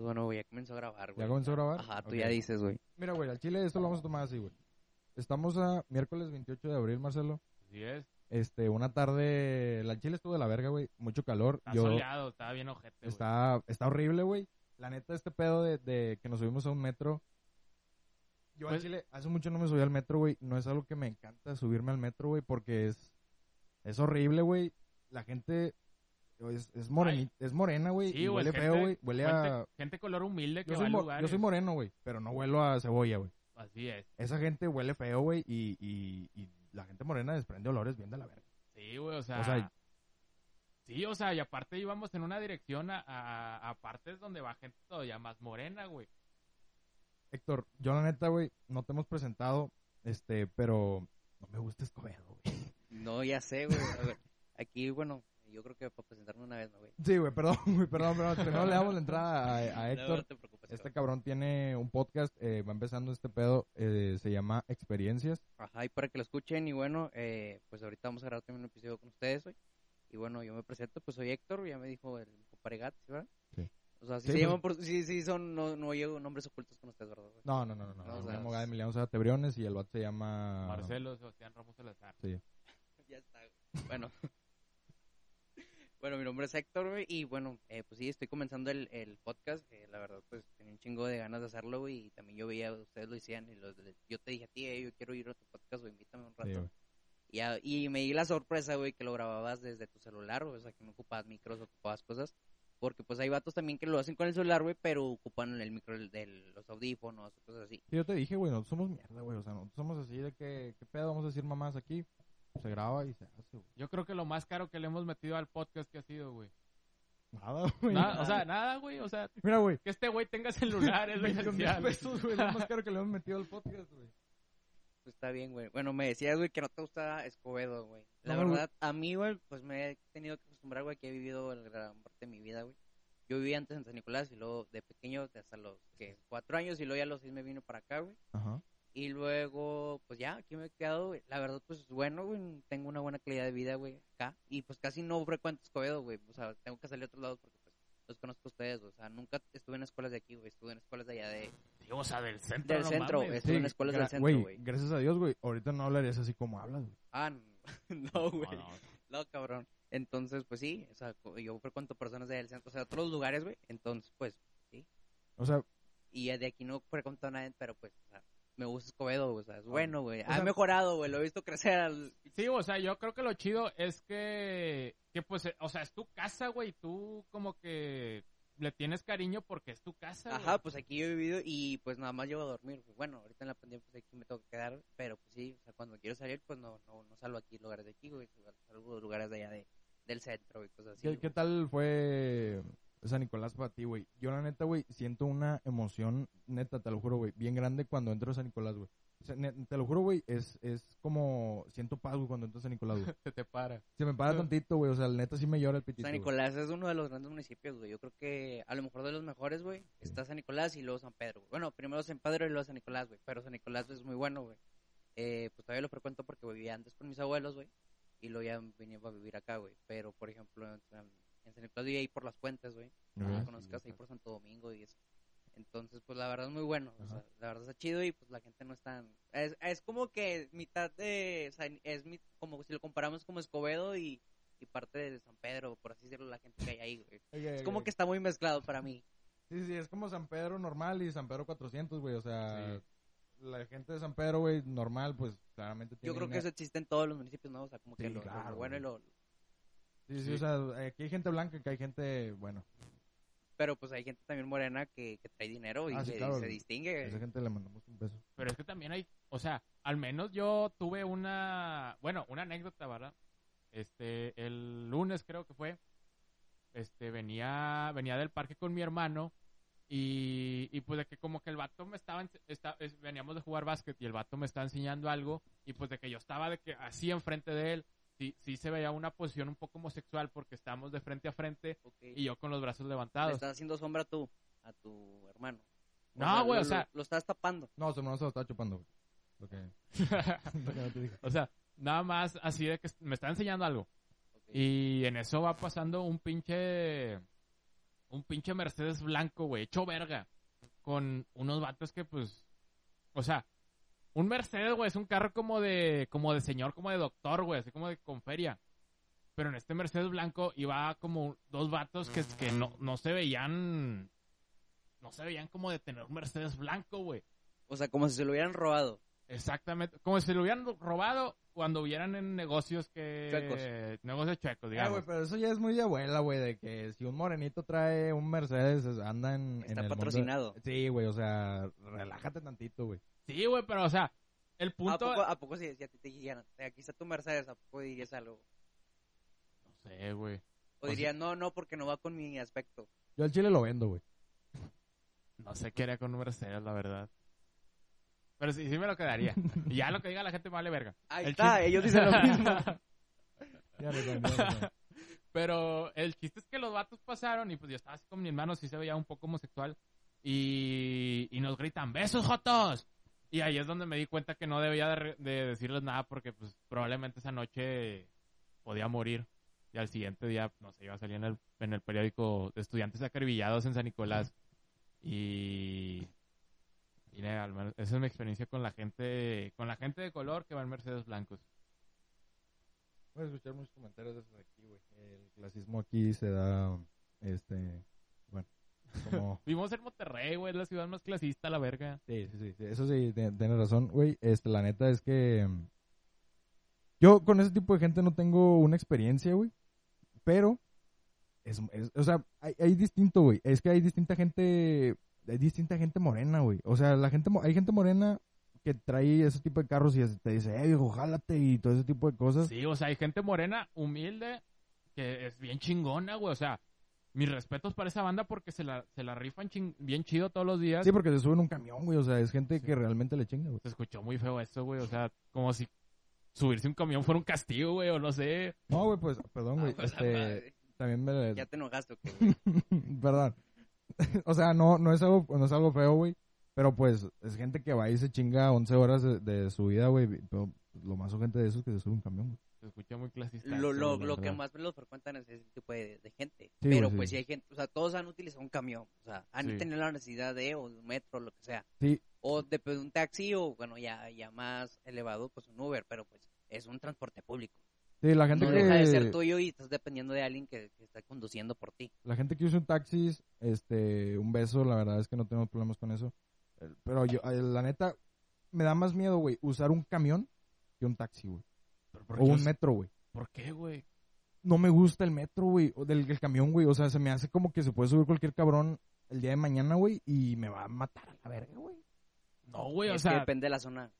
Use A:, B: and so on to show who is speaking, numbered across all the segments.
A: Pues bueno, güey, ya comenzó a grabar, güey.
B: ¿Ya comenzó a grabar?
A: Ajá, tú ya dices, güey.
B: Mira, güey, al chile esto lo vamos a tomar así, güey. Estamos a miércoles 28 de abril, Marcelo.
C: Así es.
B: Este, una tarde, la chile estuvo de la verga, güey. Mucho calor.
C: Está
B: Yo,
C: soleado, está bien ojete, güey.
B: está, está horrible, güey. La neta, este pedo de, de que nos subimos a un metro. Yo al
C: Pues-
B: chile, hace mucho no me subí al metro, güey. No es algo que me encanta subirme al metro, güey, porque es, es horrible, güey. La gente es, es, moreni- es morena, güey.
C: Sí,
B: y
C: güey,
B: huele
C: gente-
B: feo, güey. Huele a...
C: Gente, color humilde que
B: Yo
C: va
B: soy,
C: a
B: mo-
C: lugares.
B: yo soy moreno, güey, pero no huelo a cebolla, güey.
C: Así es.
B: Esa gente huele feo, güey, y, y, y la gente morena desprende olores bien de la verga.
C: Sí, güey, o sea...
B: O sea,
C: Sí, o sea, y aparte íbamos en una dirección a, a, a partes donde va gente todavía más morena, güey.
B: Héctor, yo la neta, güey, no te hemos presentado, este, pero no me gusta Escobedo, güey.
A: No, ya sé, güey. Aquí, bueno, yo creo que para presentarme una vez, ¿no, güey?
B: Sí, güey, perdón, güey, perdón, perdón. Primero le damos la entrada a, a Héctor.
A: no te preocupes.
B: Este
A: cabrón.
B: tiene un podcast, eh, va empezando este pedo, eh, se llama Experiencias.
A: Ajá, y para que lo escuchen, y bueno, eh, pues ahorita vamos a grabar también un episodio con ustedes hoy. Y bueno, yo me presento, pues soy Héctor, ya me dijo el compadre Gat, ¿sí, verdad?
B: Sí.
A: O sea, si
B: Sí,
A: se
B: pues-
A: llaman por... Sí, sí, son... No, no llevo nombres ocultos con ustedes, ¿verdad? güey?
B: No, no, no, no, no.
A: No, o
B: me llamo Gad Emiliano Zárate Briones y el vato se llama...
C: Marcelo, Sebastián Ramos Salazar.
B: Sí.
A: Ya está, güey. Bueno. bueno, mi nombre es Héctor, y bueno, eh, pues sí, estoy comenzando el, el podcast. eh, la verdad, pues tenía un chingo de ganas de hacerlo, y también yo veía, ustedes lo decían, y los yo te dije a ti, eh, yo quiero ir a tu podcast, güey, invítame un
B: Sí,
A: rato.
B: güey.
A: y, a- y me di la sorpresa, güey, que lo grababas desde tu celular, o sea, que no ocupabas micros, ocupabas cosas. Porque pues hay vatos también que lo hacen con el celular, güey, pero ocupan el micro de los audífonos o cosas así.
B: Sí, yo te dije, güey, nosotros somos mierda, güey. O sea, nosotros somos así de que, ¿qué pedo? Vamos a decir mamás aquí. Se graba y se hace, güey.
C: Yo creo que lo más caro que le hemos metido al podcast que ha sido, güey.
B: Nada, güey.
C: Nada, o sea, nada, güey. O sea,
B: Mira, güey.
C: que este güey tenga celular es lo
B: 21 mil
C: esencial.
B: pesos, güey. Lo más caro que le hemos metido al podcast, güey.
A: Pues está bien, güey. Bueno, me decías, güey, que no te gusta Escobedo, güey. La
B: No
A: verdad, a mí, güey, pues me he tenido que acostumbrar, güey, que he vivido la gran parte de mi vida, güey. Yo vivía antes en San Nicolás y luego de pequeño, de hasta los que cuatro años y luego ya a los seis me vine para acá, güey.
B: Ajá.
A: Y luego, pues ya, aquí me he quedado, güey. La verdad, pues bueno, güey, tengo una buena calidad de vida, güey, acá. Y pues casi no frecuento Escobedo, güey. O sea, tengo que salir a otros lados porque pues los conozco a ustedes, güey. O sea, nunca estuve en escuelas de aquí, güey. Estuve en escuelas de allá de...
C: Sí, o sea, del centro.
A: Del
C: no
A: centro,
C: mames.
A: Estuve en escuelas del centro, güey.
B: Gracias a Dios, güey. Ahorita no hablarías así como hablas, güey.
A: Ah, no, güey.
C: No, no.
A: No, cabrón. Entonces, pues sí, o sea, yo frecuento personas del centro, o sea, otros lugares, güey. Entonces, pues, sí.
B: O sea,
A: Y de aquí no frecuento a nadie, pero pues, o sea, me gusta Escobedo, o sea, es bueno, güey. Ha
B: sea-
A: mejorado, güey, lo he visto crecer al...
C: Sí, o sea, yo creo que lo chido es que, que pues, o sea, es tu casa, güey. Tú como que le tienes cariño porque es tu casa.
A: Ajá,
C: güey.
A: pues aquí yo he vivido y pues nada más llevo a dormir. güey. Bueno, ahorita en la pandemia pues aquí me tengo que quedar, pero pues sí, o sea, cuando quiero salir pues no no, no salgo aquí lugares de aquí, güey, salgo de lugares de allá de, del centro y cosas así.
B: ¿qué, qué tal fue San Nicolás para ti, güey? Yo, la neta, güey, siento una emoción, neta, te lo juro, güey, bien grande cuando entro a San Nicolás, güey. O sea, ne- te lo juro, güey, es, es como siento paz, güey, cuando entro a San Nicolás, güey.
C: Se te para.
B: Se me para tantito, güey, o sea, neta sí me llora el pitito.
A: San. Nicolás es uno de los grandes municipios, güey. Yo creo que a lo mejor de los mejores, güey. Está San Nicolás y luego San Pedro. Bueno, primero San Pedro y luego San Nicolás, güey. Pero San Nicolás es muy bueno, güey. Eh, pues todavía lo frecuento porque vivía antes con mis abuelos, güey. Y luego ya venía a vivir acá, güey. Pero, por ejemplo, en San, en San Nicolás vivía ahí por las puentes, güey. Sé si conozcas ahí por Santo Domingo y eso. Entonces, pues la verdad es muy bueno. O sea, la verdad está chido y pues la gente no es tan... Es, es como que mitad de... o sea, es mi- como si lo comparamos como Escobedo y, y parte de San Pedro, por así decirlo, la gente que hay ahí, güey.
B: Ok,
A: Es
B: ok.
A: como que está muy mezclado para mí.
B: Sí, sí, es como San Pedro normal y San Pedro 400, güey, o sea... La gente de San Pedro, güey, normal, pues claramente tiene...
A: Yo creo que eso existe en todos los municipios, ¿no? O sea, como que
B: Sí,
A: lo, lo
B: claro,
A: bueno y lo...
B: Sí, sí,
C: Sí.
B: o sea, aquí hay gente blanca, que hay gente, bueno,
A: Pero pues hay gente también morena que, que trae dinero y,
B: Ah, sí,
A: se,
B: claro.
A: y se distingue.
B: a esa gente le mandamos un beso.
C: Pero es que también hay, o sea, al menos yo tuve una, bueno, una anécdota, ¿verdad? Este, el lunes creo que fue, este, venía, venía del parque con mi hermano y, y pues de que como que el vato me estaba, ense- está- es- veníamos de jugar básquet y el vato me estaba enseñando algo y pues de que yo estaba de que así enfrente de él, sí, sí se veía una posición un poco homosexual porque estábamos de frente a frente y yo con los brazos
A: Le
C: levantados.
A: estás haciendo sombra tú, a tu hermano.
C: No, güey,
A: lo-
C: o sea-
A: Lo, lo estás tapando.
B: No, su hermano se lo estaba chupando, güey. Lo que... lo que no te dije.
C: O sea, nada más así de que me está enseñando algo. Y en eso va pasando un pinche. un pinche Mercedes blanco, güey, hecho verga, con unos vatos que, pues, o sea, un Mercedes, güey, es un carro como de, como de señor, como de doctor, güey, así como de con feria. Pero en este Mercedes blanco iba como dos vatos que, que no, no se veían, no se veían como de tener un Mercedes blanco, güey.
A: O sea, como si se lo hubieran robado.
C: Exactamente, como si lo hubieran robado cuando hubieran en negocios que...
A: Chuecos.
C: Negocios chuecos,
B: Ah,
C: digamos.
B: güey, pero eso ya es muy de abuela, güey, de que si un morenito trae un Mercedes, es- anda en, en
A: Está
B: el mundo-
A: patrocinado.
B: Sí, güey, o sea, relájate tantito, güey.
C: Sí, güey, pero, o sea, el
A: ¿A
C: punto...
A: poco, ¿A poco si, si a ti te dijeran, "Eh, aquí está tu Mercedes, ¿a poco dirías algo?
C: No sé, güey.
A: O
C: Pues
A: dirías, no, no, porque no va con mi aspecto.
B: Yo al chile lo vendo, güey.
C: No sé qué haría con un Mercedes, la verdad. Pero sí, sí me lo quedaría. Y ya lo que diga la gente me vale verga.
A: Ahí
C: El
A: está,
C: chiste-
A: ellos dicen lo mismo.
B: Ya lo.
C: Pero el chiste es que los vatos pasaron y pues yo estaba así con mi hermano, sí se veía un poco homosexual. Y, y nos gritan, ¡besos, Jotos! Y ahí es donde me di cuenta que no debía de, decirles nada porque pues probablemente esa noche podía morir. Y al siguiente día, no sé, iba a salir en el, en el periódico de estudiantes acribillados en San Nicolás. Y... Y al menos esa es mi experiencia con la gente con la gente de color que va en Mercedes blancos.
B: Voy a escuchar muchos comentarios de esos aquí, güey. El clasismo aquí se da, este, como...
C: Vivimos en Monterrey, güey, es la ciudad más clasista, la verga.
B: Sí, sí, sí, eso sí, tienes razón, güey. Este, la neta es que yo con ese tipo de gente no tengo una experiencia, güey. Pero, es, es- o sea, hay, hay distinto, güey. Es que hay distinta gente, hay distinta gente morena, güey. O sea, la gente, hay gente morena que trae ese tipo de carros y te dice, eh, viejo, jálate y todo ese tipo de cosas.
C: Sí, o sea, hay gente morena, humilde, que es bien chingona, güey. O sea, mis respetos para esa banda porque se la, se la rifan chin- bien chido todos los días.
B: Sí, porque se suben un camión, güey. O sea, es gente
C: Sí.
B: que realmente le chinga, güey.
C: Se escuchó muy feo eso, güey. O sea, como si subirse un camión fuera un castigo, güey, o no sé.
B: No, güey, pues, perdón, güey.
A: Ah, pues,
B: este, también me...
A: Ya te enojaste, ¿o qué, güey?
B: Perdón. o sea, no, no es algo, no es algo feo, güey. Pero pues, es gente que va y se chinga 11 horas de, de su vida, güey. Pero lo más gente de eso es que se sube un camión, güey.
C: Se escucha muy clasista.
A: Lo, lo, lo que más me lo frecuentan es ese tipo de, de gente.
B: Sí,
A: Pero pues
B: sí.
A: si hay gente, o sea, todos han utilizado un camión. O sea, han
C: Sí.
A: tenido la necesidad de, o de un metro, lo que sea.
B: Sí,
A: O de, pues, un taxi, o bueno, ya, ya más elevado, pues un Uber. Pero pues es un transporte público.
B: sí, la gente
A: No
B: que...
A: deja de ser tuyo y estás dependiendo de alguien que, que está conduciendo por ti.
B: La gente que usa un taxi, este, un beso, la verdad es que no tenemos problemas con eso. Eh, Pero yo, eh, la neta, me da más miedo, güey, usar un camión que un taxi, güey.
C: ¿Pero por
B: O
C: qué
B: un metro, güey.
C: ¿Por qué, güey?
B: No me gusta el metro, güey, o del el camión, güey. O sea, se me hace como que se puede subir cualquier cabrón el día de mañana, güey, y me va a matar a la verga, güey.
C: No, güey, o
A: es que
C: sea,
A: depende de la zona.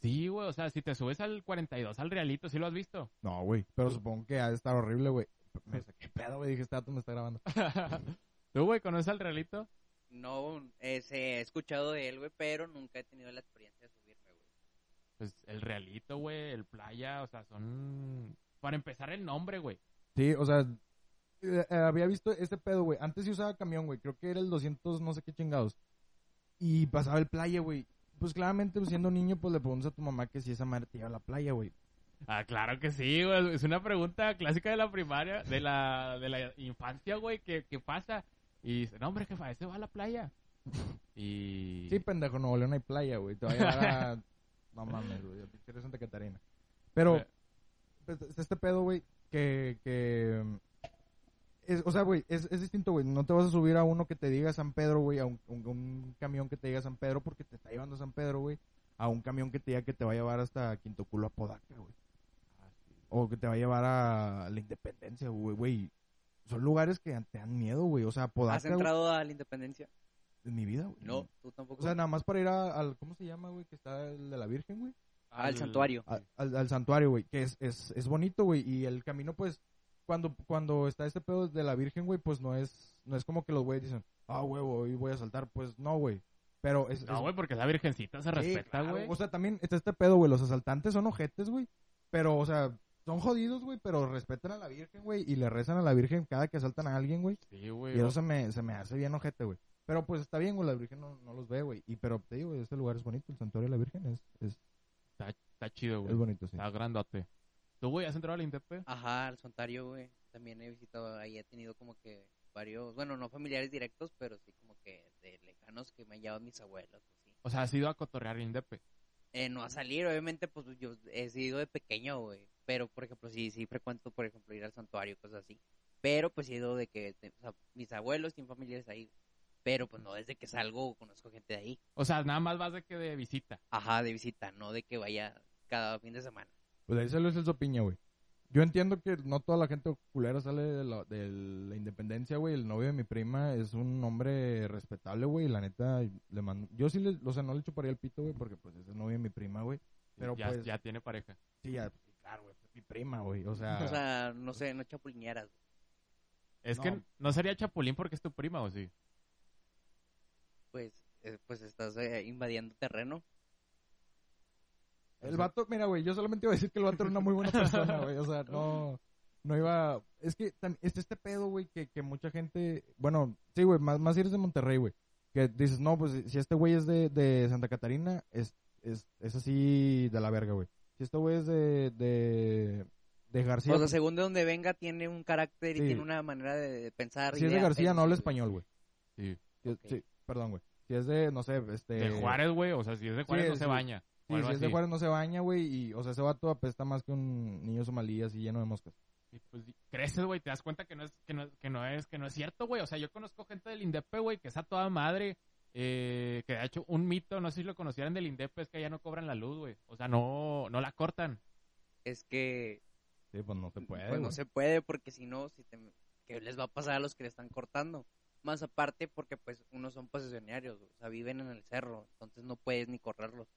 C: sí, güey, o sea, si te subes al 42, al realito, ¿sí lo has visto?
B: No, güey, pero supongo que ha de estar horrible, güey. Me saqué ¿qué pedo, güey, dije, este dato me está grabando.
C: ¿Tú, güey, conoces al realito?
A: No, eh, he escuchado de él, güey, pero nunca he tenido la experiencia de.
C: Pues el realito, güey, el playa, o sea, son... Para empezar el nombre, güey.
B: Sí, o sea, eh, eh, había visto este pedo, güey. Antes se usaba camión, güey. Creo que era el 200, no sé qué chingados. Y pasaba el playa, güey. Pues claramente, pues, siendo niño, pues le preguntas a tu mamá que si esa madre te lleva a la playa, güey.
C: Ah, claro que sí, güey. Es una pregunta clásica de la primaria, de la, de la infancia, güey, que, que pasa. Y dice, no, hombre, jefa, ese va a la playa. Y...
B: Sí, pendejo, Nuevo León hay playa, güey. Te va a llevar a... no mames, güey. A pinche Santa Catarina. Pero, pues, este pedo, güey, que... que es, o sea, güey, es, es distinto, güey. No te vas a subir a uno que te diga San Pedro, güey, a un, un- un camión que te diga San Pedro porque te está llevando a San Pedro, güey. A un camión que te diga que te va a llevar hasta Quinto Culo a Podaca, güey. O que te va a llevar a la Independencia, güey, güey. Son lugares que te dan miedo, güey. O sea, Podaca,
A: ¿Has entrado a la independencia?
B: En mi vida, güey.
A: No, tú tampoco.
B: O sea, nada más para ir a- al, ¿cómo se llama, güey? Que está el de la Virgen, güey.
A: Al santuario.
B: A- Al, al santuario, güey. Que es, es, es bonito, güey. Y el camino, pues, cuando, cuando está este pedo de la Virgen, güey, pues no es, no es como que los güeyes dicen, ah, huevo, hoy voy a saltar. Pues no, güey. Pero es...
C: No,
B: es-
C: güey, porque la virgencita se
B: sí,
C: respeta,
B: claro.
C: güey.
B: O sea, también está este pedo, güey. Los asaltantes son ojetes, güey. Pero, o sea, son jodidos, güey, pero respetan a la Virgen, güey. Y le rezan a la Virgen cada que asaltan a alguien, güey.
C: Sí, güey.
B: Y eso se me, se me hace bien ojete, güey. Pero pues está bien, güey, la Virgen no, no los ve, güey. Y pero te digo, este lugar es bonito, el santuario de la Virgen es, es,
C: Está, está chido,
B: es
C: güey.
B: bonito, sí.
C: Está grandote. ¿Tú, güey, has entrado al Indepe?
A: Ajá, al santuario, güey. También he visitado ahí, he tenido como que varios, bueno, no familiares directos, pero sí como que de lejanos que me han llevado mis abuelos, así.
C: O sea, has ido a cotorrear Indepe.
A: Eh, no a salir, obviamente, pues yo he sido de pequeño, güey. Pero, por ejemplo, sí, sí frecuento, por ejemplo, ir al santuario, cosas así. Pero, pues, he ido de que, de- o sea, mis abuelos tienen familiares ahí. Pero, pues, no desde que salgo conozco gente de ahí.
C: O sea, nada más vas de que de visita.
A: Ajá, de visita, no de que vaya cada fin de semana.
B: Pues ahí salió Celso Piña, güey. Yo entiendo que no toda la gente culera sale de la, de la independencia, güey. El novio de mi prima es un hombre respetable, güey. y La neta, le mando... Yo sí le... O sea, no le chuparía el pito, güey, porque pues es el novio de mi prima, güey. Pero
C: ya,
B: pues...
C: ya tiene pareja.
B: Sí, ya, claro, güey. Es mi prima, güey. O sea...
A: O sea, no sé, no chapulinearas. güey.
C: Es
B: No.
C: que no sería Chapulín porque es tu prima, ¿o sí?
A: Pues, eh, pues estás eh, invadiendo terreno.
B: El vato, mira, güey, yo solamente iba a decir que el vato era una muy buena persona, güey. O sea, no, no iba. Es que es este pedo, güey, que, que mucha gente. Bueno, sí, güey, más, más si eres de Monterrey, güey. Que dices, no, pues si este güey es de, de Santa Catarina, es, es, es así de la verga, güey. Si este güey es de, de, de García.
A: o sea, según de donde venga, tiene un carácter y
B: Sí.
A: tiene una manera de pensar.
B: si es de García, no habla español, güey.
C: Sí.
B: Sí, perdón, güey. Si es de, no sé, este.
C: De Juárez, güey. O sea, si es de Juárez no se baña.
B: Sí, si es de. Juárez no se baña, güey. Y, o sea, ese vato apesta más que un niño somalí así lleno de moscas.
C: Y pues creces, güey, te das cuenta que no es que no, que no es que no es cierto, güey. O sea, yo conozco gente del Indepe, güey, que es a toda madre, eh, que ha hecho un mito, no sé si lo conocieran del Indepe, es que allá no cobran la luz, güey. O sea, no no la cortan.
A: Es que
B: Sí, pues no se puede.
A: pues no se puede porque si no, si te, ¿qué les va a pasar a los que le están cortando? Más aparte porque pues unos son posesionarios, o sea, viven en el cerro, entonces no puedes ni correrlos.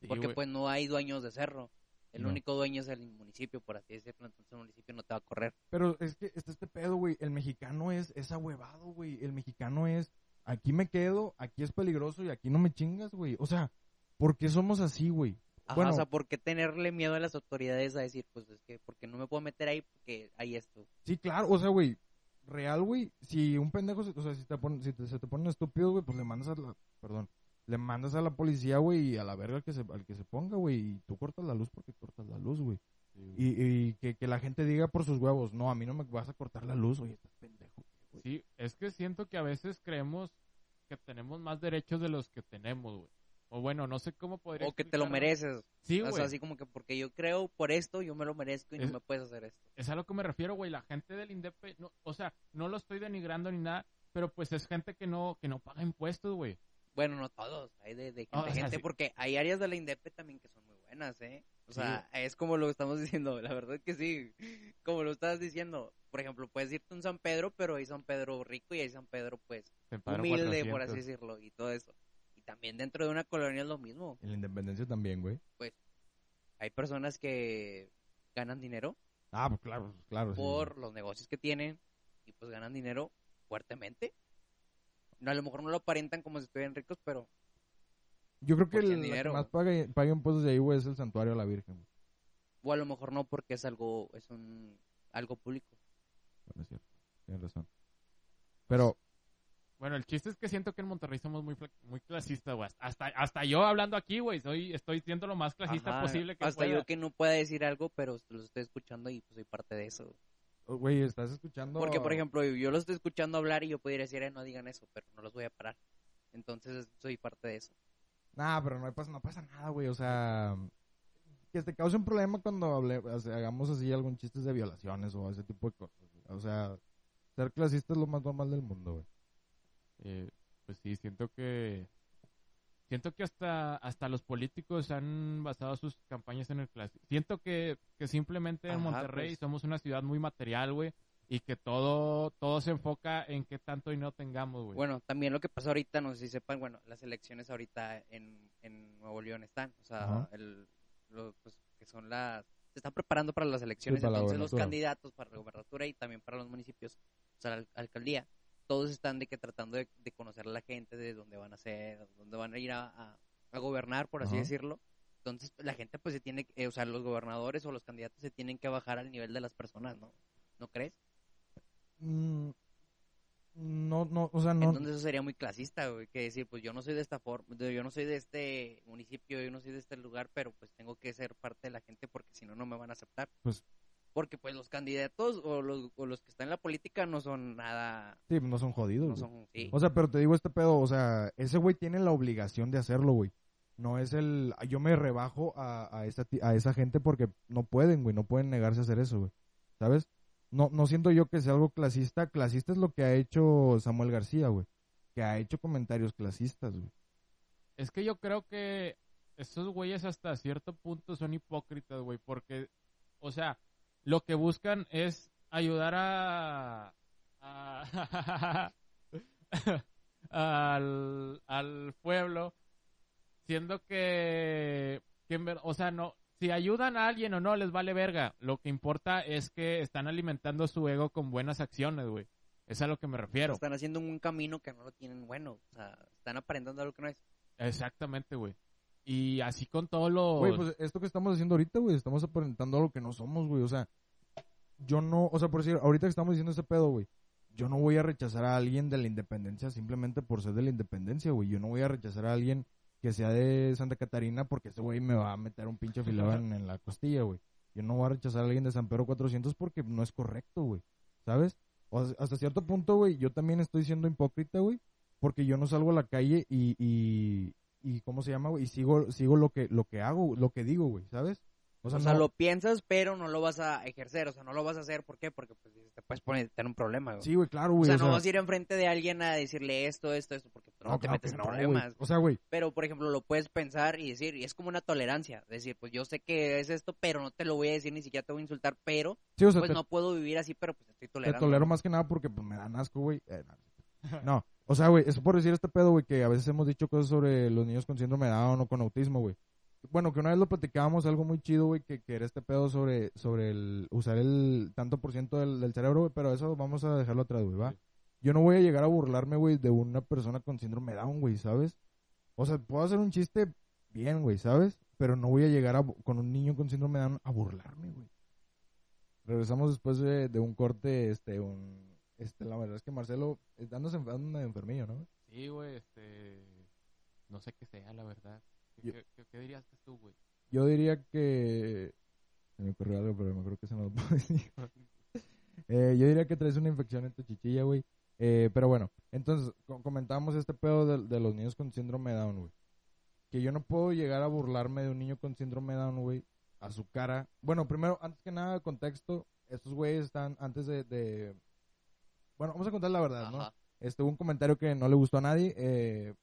C: Sí,
A: porque pues no hay dueños de cerro. El
B: No.
A: único dueño es el municipio, por así decirlo, entonces el municipio no te va a correr.
B: Pero es que está este pedo, güey. El mexicano es, es ahuevado, güey. El mexicano es, aquí me quedo, aquí es peligroso y aquí no me chingas, güey. O sea, ¿por qué somos así, güey? Bueno.
A: o sea, ¿por qué tenerle miedo a las autoridades a decir, pues es que, porque no me puedo meter ahí porque hay esto?
B: Sí, claro, o sea, güey. Real, güey. Si un pendejo, se- o sea, si, te pon- si te- se te pone estúpido, güey, pues le mandas a la, perdón, le mandas a la policía, güey, y a la verga al que se, al que se ponga, güey. Y tú cortas la luz porque cortas la luz, güey.
C: Sí, güey.
B: Y, y que, que la gente diga por sus huevos, no, a mí no me vas a cortar la luz, oye, estás pendejo. güey.
C: Sí, es que siento que a veces creemos que tenemos más derechos de los que tenemos, güey. O bueno, no sé cómo podría
A: O que te lo mereces.
C: Sí,
A: o
C: güey.
A: sea, así como que porque yo creo por esto, yo me lo merezco y
C: Es-
A: no me puedes hacer esto.
C: Es a lo que me refiero, güey. La gente del INDEP, no, o sea, no lo estoy denigrando ni nada, pero pues es gente que no, que no paga impuestos, güey.
A: Bueno, no todos, hay de, de gente,
C: o sea,
A: gente
C: sí.
A: porque hay áreas de la INDEP también que son muy buenas, ¿eh? O
C: Sí.
A: sea, es como lo estamos diciendo, la verdad es que sí, como lo estás diciendo. Por ejemplo, puedes irte a un San Pedro, pero hay San Pedro rico y hay San Pedro, pues, humilde,
C: 400.
A: por así decirlo, y todo eso. También dentro de una colonia es lo mismo.
B: En la independencia también, güey.
A: Hay personas que ganan dinero
B: Ah, pues claro, pues claro. sí.
A: por los negocios que tienen y pues ganan dinero fuertemente. No, a lo mejor no lo aparentan como si estuvieran ricos, pero
B: Yo creo que el que más paga, paga impuestos de ahí, güey, es el santuario a la Virgen. güey.
A: o a lo mejor no porque es algo es un algo público.
B: Bueno, es cierto. Tienes razón. Pero,
C: Bueno, el chiste es que siento que en Monterrey somos muy, fla- muy clasistas, güey. Hasta, hasta yo hablando aquí, güey, soy, estoy siendo lo más clasista
A: Ajá,
C: posible que
A: Hasta
C: pueda.
A: yo que no pueda decir algo, pero los estoy escuchando y pues soy parte de eso.
B: oh, güey, estás escuchando.
A: Porque, por ejemplo, yo los estoy escuchando hablar y yo podría decir, eh, no digan eso, pero no los voy a parar. Entonces soy parte de eso.
B: Nah, pero no pasa, no pasa nada, güey. O sea, que te cause un problema cuando hable, o sea, hagamos así algún chistes de violaciones o ese tipo de cosas. güey. O sea, ser clasista es lo más normal del mundo, güey.
C: Eh, pues sí, siento que siento que hasta hasta los políticos han basado sus campañas en el clasismo. Siento que, que simplemente en Monterrey
A: pues.
C: somos una ciudad muy material, güey, y que todo todo se enfoca en qué tanto y no tengamos, güey.
A: Bueno, también lo que pasa ahorita, no sé si sepan, bueno, las elecciones ahorita en, en Nuevo León están, o sea,
B: Ajá.
A: el, lo, pues, que son las, se están preparando para las elecciones,
B: para la
A: entonces los candidatos para la gobernatura y también para los municipios, o sea, la al- alcaldía, todos están de que tratando de, de conocer a la gente, de dónde van a ser, dónde van a ir a, a- a gobernar, por así decirlo. Entonces, la gente pues se tiene, que- eh, o sea, los gobernadores o los candidatos se tienen que bajar al nivel de las personas, ¿no? ¿No crees?
B: Mm, no, no, o sea, no.
A: Entonces eso sería muy clasista, güey, que decir, pues yo no soy de esta forma, yo no soy de este municipio, yo no soy de este lugar, pero pues tengo que ser parte de la gente porque si no, no me van a aceptar. Porque pues los candidatos o los, o los que están en la política no son nada...
B: Sí, no son jodidos,
A: No
B: güey.
A: son... Sí.
B: O sea, pero te digo este pedo, o sea, ese güey tiene la obligación de hacerlo, güey. No es el... Yo me rebajo a, a, esa, ti- a esa gente porque no pueden, güey, no pueden negarse a hacer eso, güey. ¿Sabes? No, no siento yo que sea algo clasista. Clasista es lo que ha hecho Samuel García, güey. Que ha hecho comentarios clasistas, güey.
C: Es que yo creo que esos güeyes hasta cierto punto son hipócritas, güey, porque, o sea, lo que buscan es ayudar a... a- al, al pueblo, siendo que, que o sea, no, si ayudan a alguien o no, les vale verga. Lo que importa es que están alimentando su ego con buenas acciones, güey. Es a lo que me refiero.
A: Están haciendo un camino que no lo tienen bueno. O sea, están aparentando algo que no es.
C: Exactamente, güey. Y así con todos los...
B: Güey, pues esto que estamos haciendo ahorita, güey, estamos aparentando algo que no somos, güey. O sea, yo no, o sea, por decir, ahorita que estamos diciendo ese pedo, güey, yo no voy a rechazar a alguien de la independencia simplemente por ser de la independencia, güey. Yo no voy a rechazar a alguien que sea de Santa Catarina porque ese güey me va a meter un pinche filado en, en la costilla, güey. Yo no voy a rechazar a alguien de San Pedro 400 porque no es correcto, güey. ¿Sabes? O sea, hasta cierto punto, güey, yo también estoy siendo hipócrita, güey, porque yo no salgo a la calle y, y, y ¿cómo se llama, güey? Y sigo, sigo lo que, lo que hago, lo que digo, güey, ¿sabes?
A: O sea,
B: no-
A: lo piensas, pero no lo vas a ejercer. O sea, no lo vas a hacer. ¿Por qué? Porque pues, te puedes poner tener un problema, güey.
B: Sí, güey, claro,
A: o
B: güey.
A: sea,
B: o
A: no
B: sea,
A: vas a ir enfrente de alguien a decirle esto, esto, esto, porque pues, no, te
B: claro
A: metes en
B: no,
A: problemas.
B: O sea, güey,
A: Pero, por ejemplo, lo puedes pensar y decir, y es como una tolerancia. Decir, pues yo sé que es esto, pero no te lo voy a decir, ni siquiera te voy a insultar, pero
B: sí, o sea,
A: pues
B: te,
A: no puedo vivir así, pero pues estoy
B: te
A: tolerando.
B: tolero más que nada porque pues me dan asco, güey. Eh, no, no, o sea, güey, eso por decir este pedo, güey, que a veces hemos dicho cosas sobre los niños con síndrome de Down o con autismo, güey. Bueno, que una vez lo platicábamos, algo muy chido, güey, que, que era este pedo sobre, sobre el usar el tanto por ciento del, del cerebro, güey, pero eso vamos a dejarlo atrás, güey, ¿va?
C: Sí.
B: Yo no voy a llegar a burlarme, güey, de una persona con síndrome de Down, güey, ¿sabes? O sea, puedo hacer un chiste bien, güey, ¿sabes? Pero no voy a llegar a, con un niño con síndrome de Down a burlarme, güey. Regresamos después de, de un corte, este, un... Este, la verdad es que Marcelo dándose anda de enfermillo, ¿no?
C: Sí, güey, este... No sé qué sea, la verdad. ¿Qué,
B: Yo-
C: qué- qué- qué dirías tú, güey?
B: Yo diría que... Se me ocurrió algo, pero me creo que se no lo puedo decir. Eh, yo diría que traes una infección en tu chichilla, güey. Eh, pero bueno, entonces co- comentábamos este pedo de, de los niños con síndrome Down, güey. Que yo no puedo llegar a burlarme de un niño con síndrome Down, güey, a su cara. Bueno, primero, antes que nada, contexto. Estos güeyes están antes de... de- Bueno, vamos a contar la verdad, ¿no? Este, hubo un comentario que no le gustó a nadie. Eh,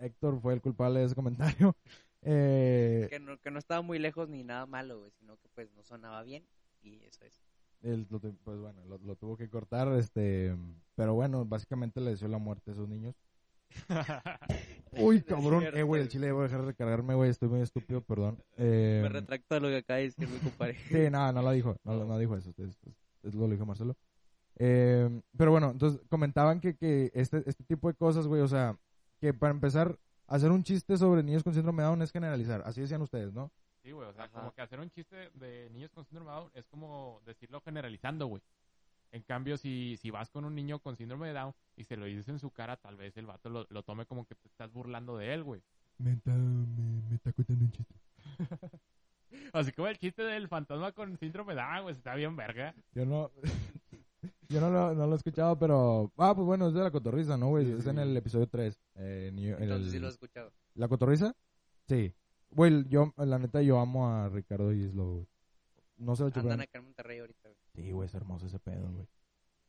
B: Héctor fue el culpable de ese comentario. Eh,
A: Que no, que no estaba muy lejos ni nada malo, güey, sino que pues no sonaba bien y eso es.
B: él pues bueno, lo, lo tuvo que cortar, este, pero bueno, básicamente le deseó la muerte a esos niños. Uy,
A: Es
B: cabrón, eh, güey, el chile voy a dejar de recargarme, güey, estoy muy estúpido, perdón. Eh,
A: Me retracto de lo que acaba de decir mi compadre.
B: sí, nada, no lo dijo, no, lo- no dijo eso, es, es- es lo dijo Marcelo. Eh, pero bueno, entonces comentaban que, que este, este tipo de cosas, güey, o sea, que para empezar, hacer un chiste sobre niños con síndrome de Down es generalizar, así decían ustedes, ¿no?
C: Sí, güey, o sea,
A: Ajá.
C: como que hacer un chiste de niños con síndrome de Down es como decirlo generalizando, güey. En cambio, si, si vas con un niño con síndrome de Down y se lo dices en su cara, tal vez el vato lo, lo tome como que te estás burlando de él, güey.
B: Me está, me, me está contando un chiste.
C: Así como el chiste del fantasma con síndrome de Down, güey, está bien verga.
B: Yo no. Yo no lo, no lo he escuchado, pero. Ah, pues bueno, es de la cotorriza, ¿no, güey?
C: Sí,
B: es
C: sí.
B: en el episodio 3. Eh, en- en
A: Entonces
B: el-
A: sí lo he escuchado.
B: ¿La cotorriza? Sí. Güey, yo, la neta, yo amo a Ricardo y Slow, güey. No se lo
A: Andan
B: chupan.
A: acá en Monterrey ahorita, güey.
B: Sí, güey, es hermoso ese pedo, güey.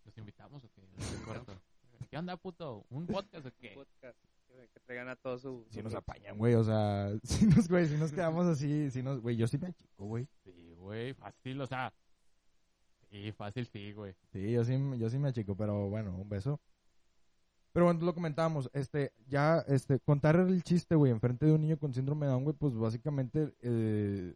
C: ¿Los invitamos o qué? ¿Qué onda, puto? ¿Un podcast o qué?
A: Podcast. Que, traigan a todos su...
B: Si nos apañan, güey, o sea, si nos, güey, si nos quedamos así, si nos, güey, yo sí me achico, güey.
C: Sí, güey, fácil, o sea. Sí, fácil, sí, güey.
B: Sí, yo sí, yo sí me achico, pero bueno, un beso. Pero bueno, lo comentábamos, este, ya, este, contar el chiste, güey, enfrente de un niño con síndrome de Down, güey, pues básicamente, eh,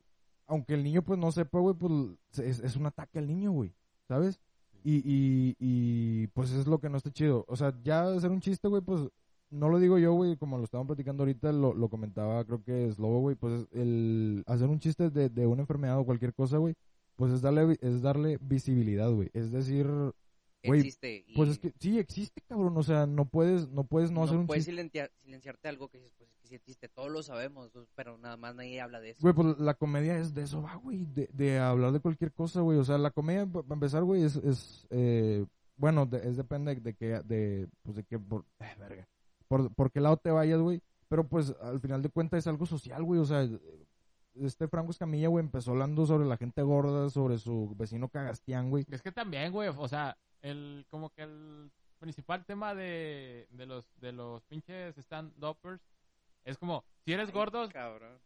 B: aunque el niño pues no sepa, güey, pues es, es un ataque al niño, güey, ¿sabes? Y, y, y pues es lo que no está chido. O sea, ya hacer un chiste, güey, pues no lo digo yo, güey, como lo estaban platicando ahorita, lo, lo comentaba, creo que es Lobo, güey, pues el hacer un chiste de, de una enfermedad o cualquier cosa, güey, pues es darle, es darle visibilidad, güey. Es decir, Güey,
A: existe. Y
B: Pues es que sí existe, cabrón. O sea, no puedes, no puedes no, hacer un
A: puedes silenciar- silenciarte algo que dices, pues es que sí existe, todos lo sabemos, pero nada más nadie habla de eso.
B: Güey, pues la comedia es de eso, va, güey. De, de hablar de cualquier cosa, güey. O sea, la comedia, pa- para empezar, güey, es, es eh, bueno, de- es depende de que, de, pues de que, por, eh, verga, por, por qué lado te vayas, güey. Pero pues al final de cuentas es algo social, güey. O sea, este Franco Escamilla, güey, empezó hablando sobre la gente gorda, sobre su vecino Cagastián, güey.
C: Es que también, güey, o sea, el como que el principal tema de, de los de los pinches stand-uppers es como, si eres gordo,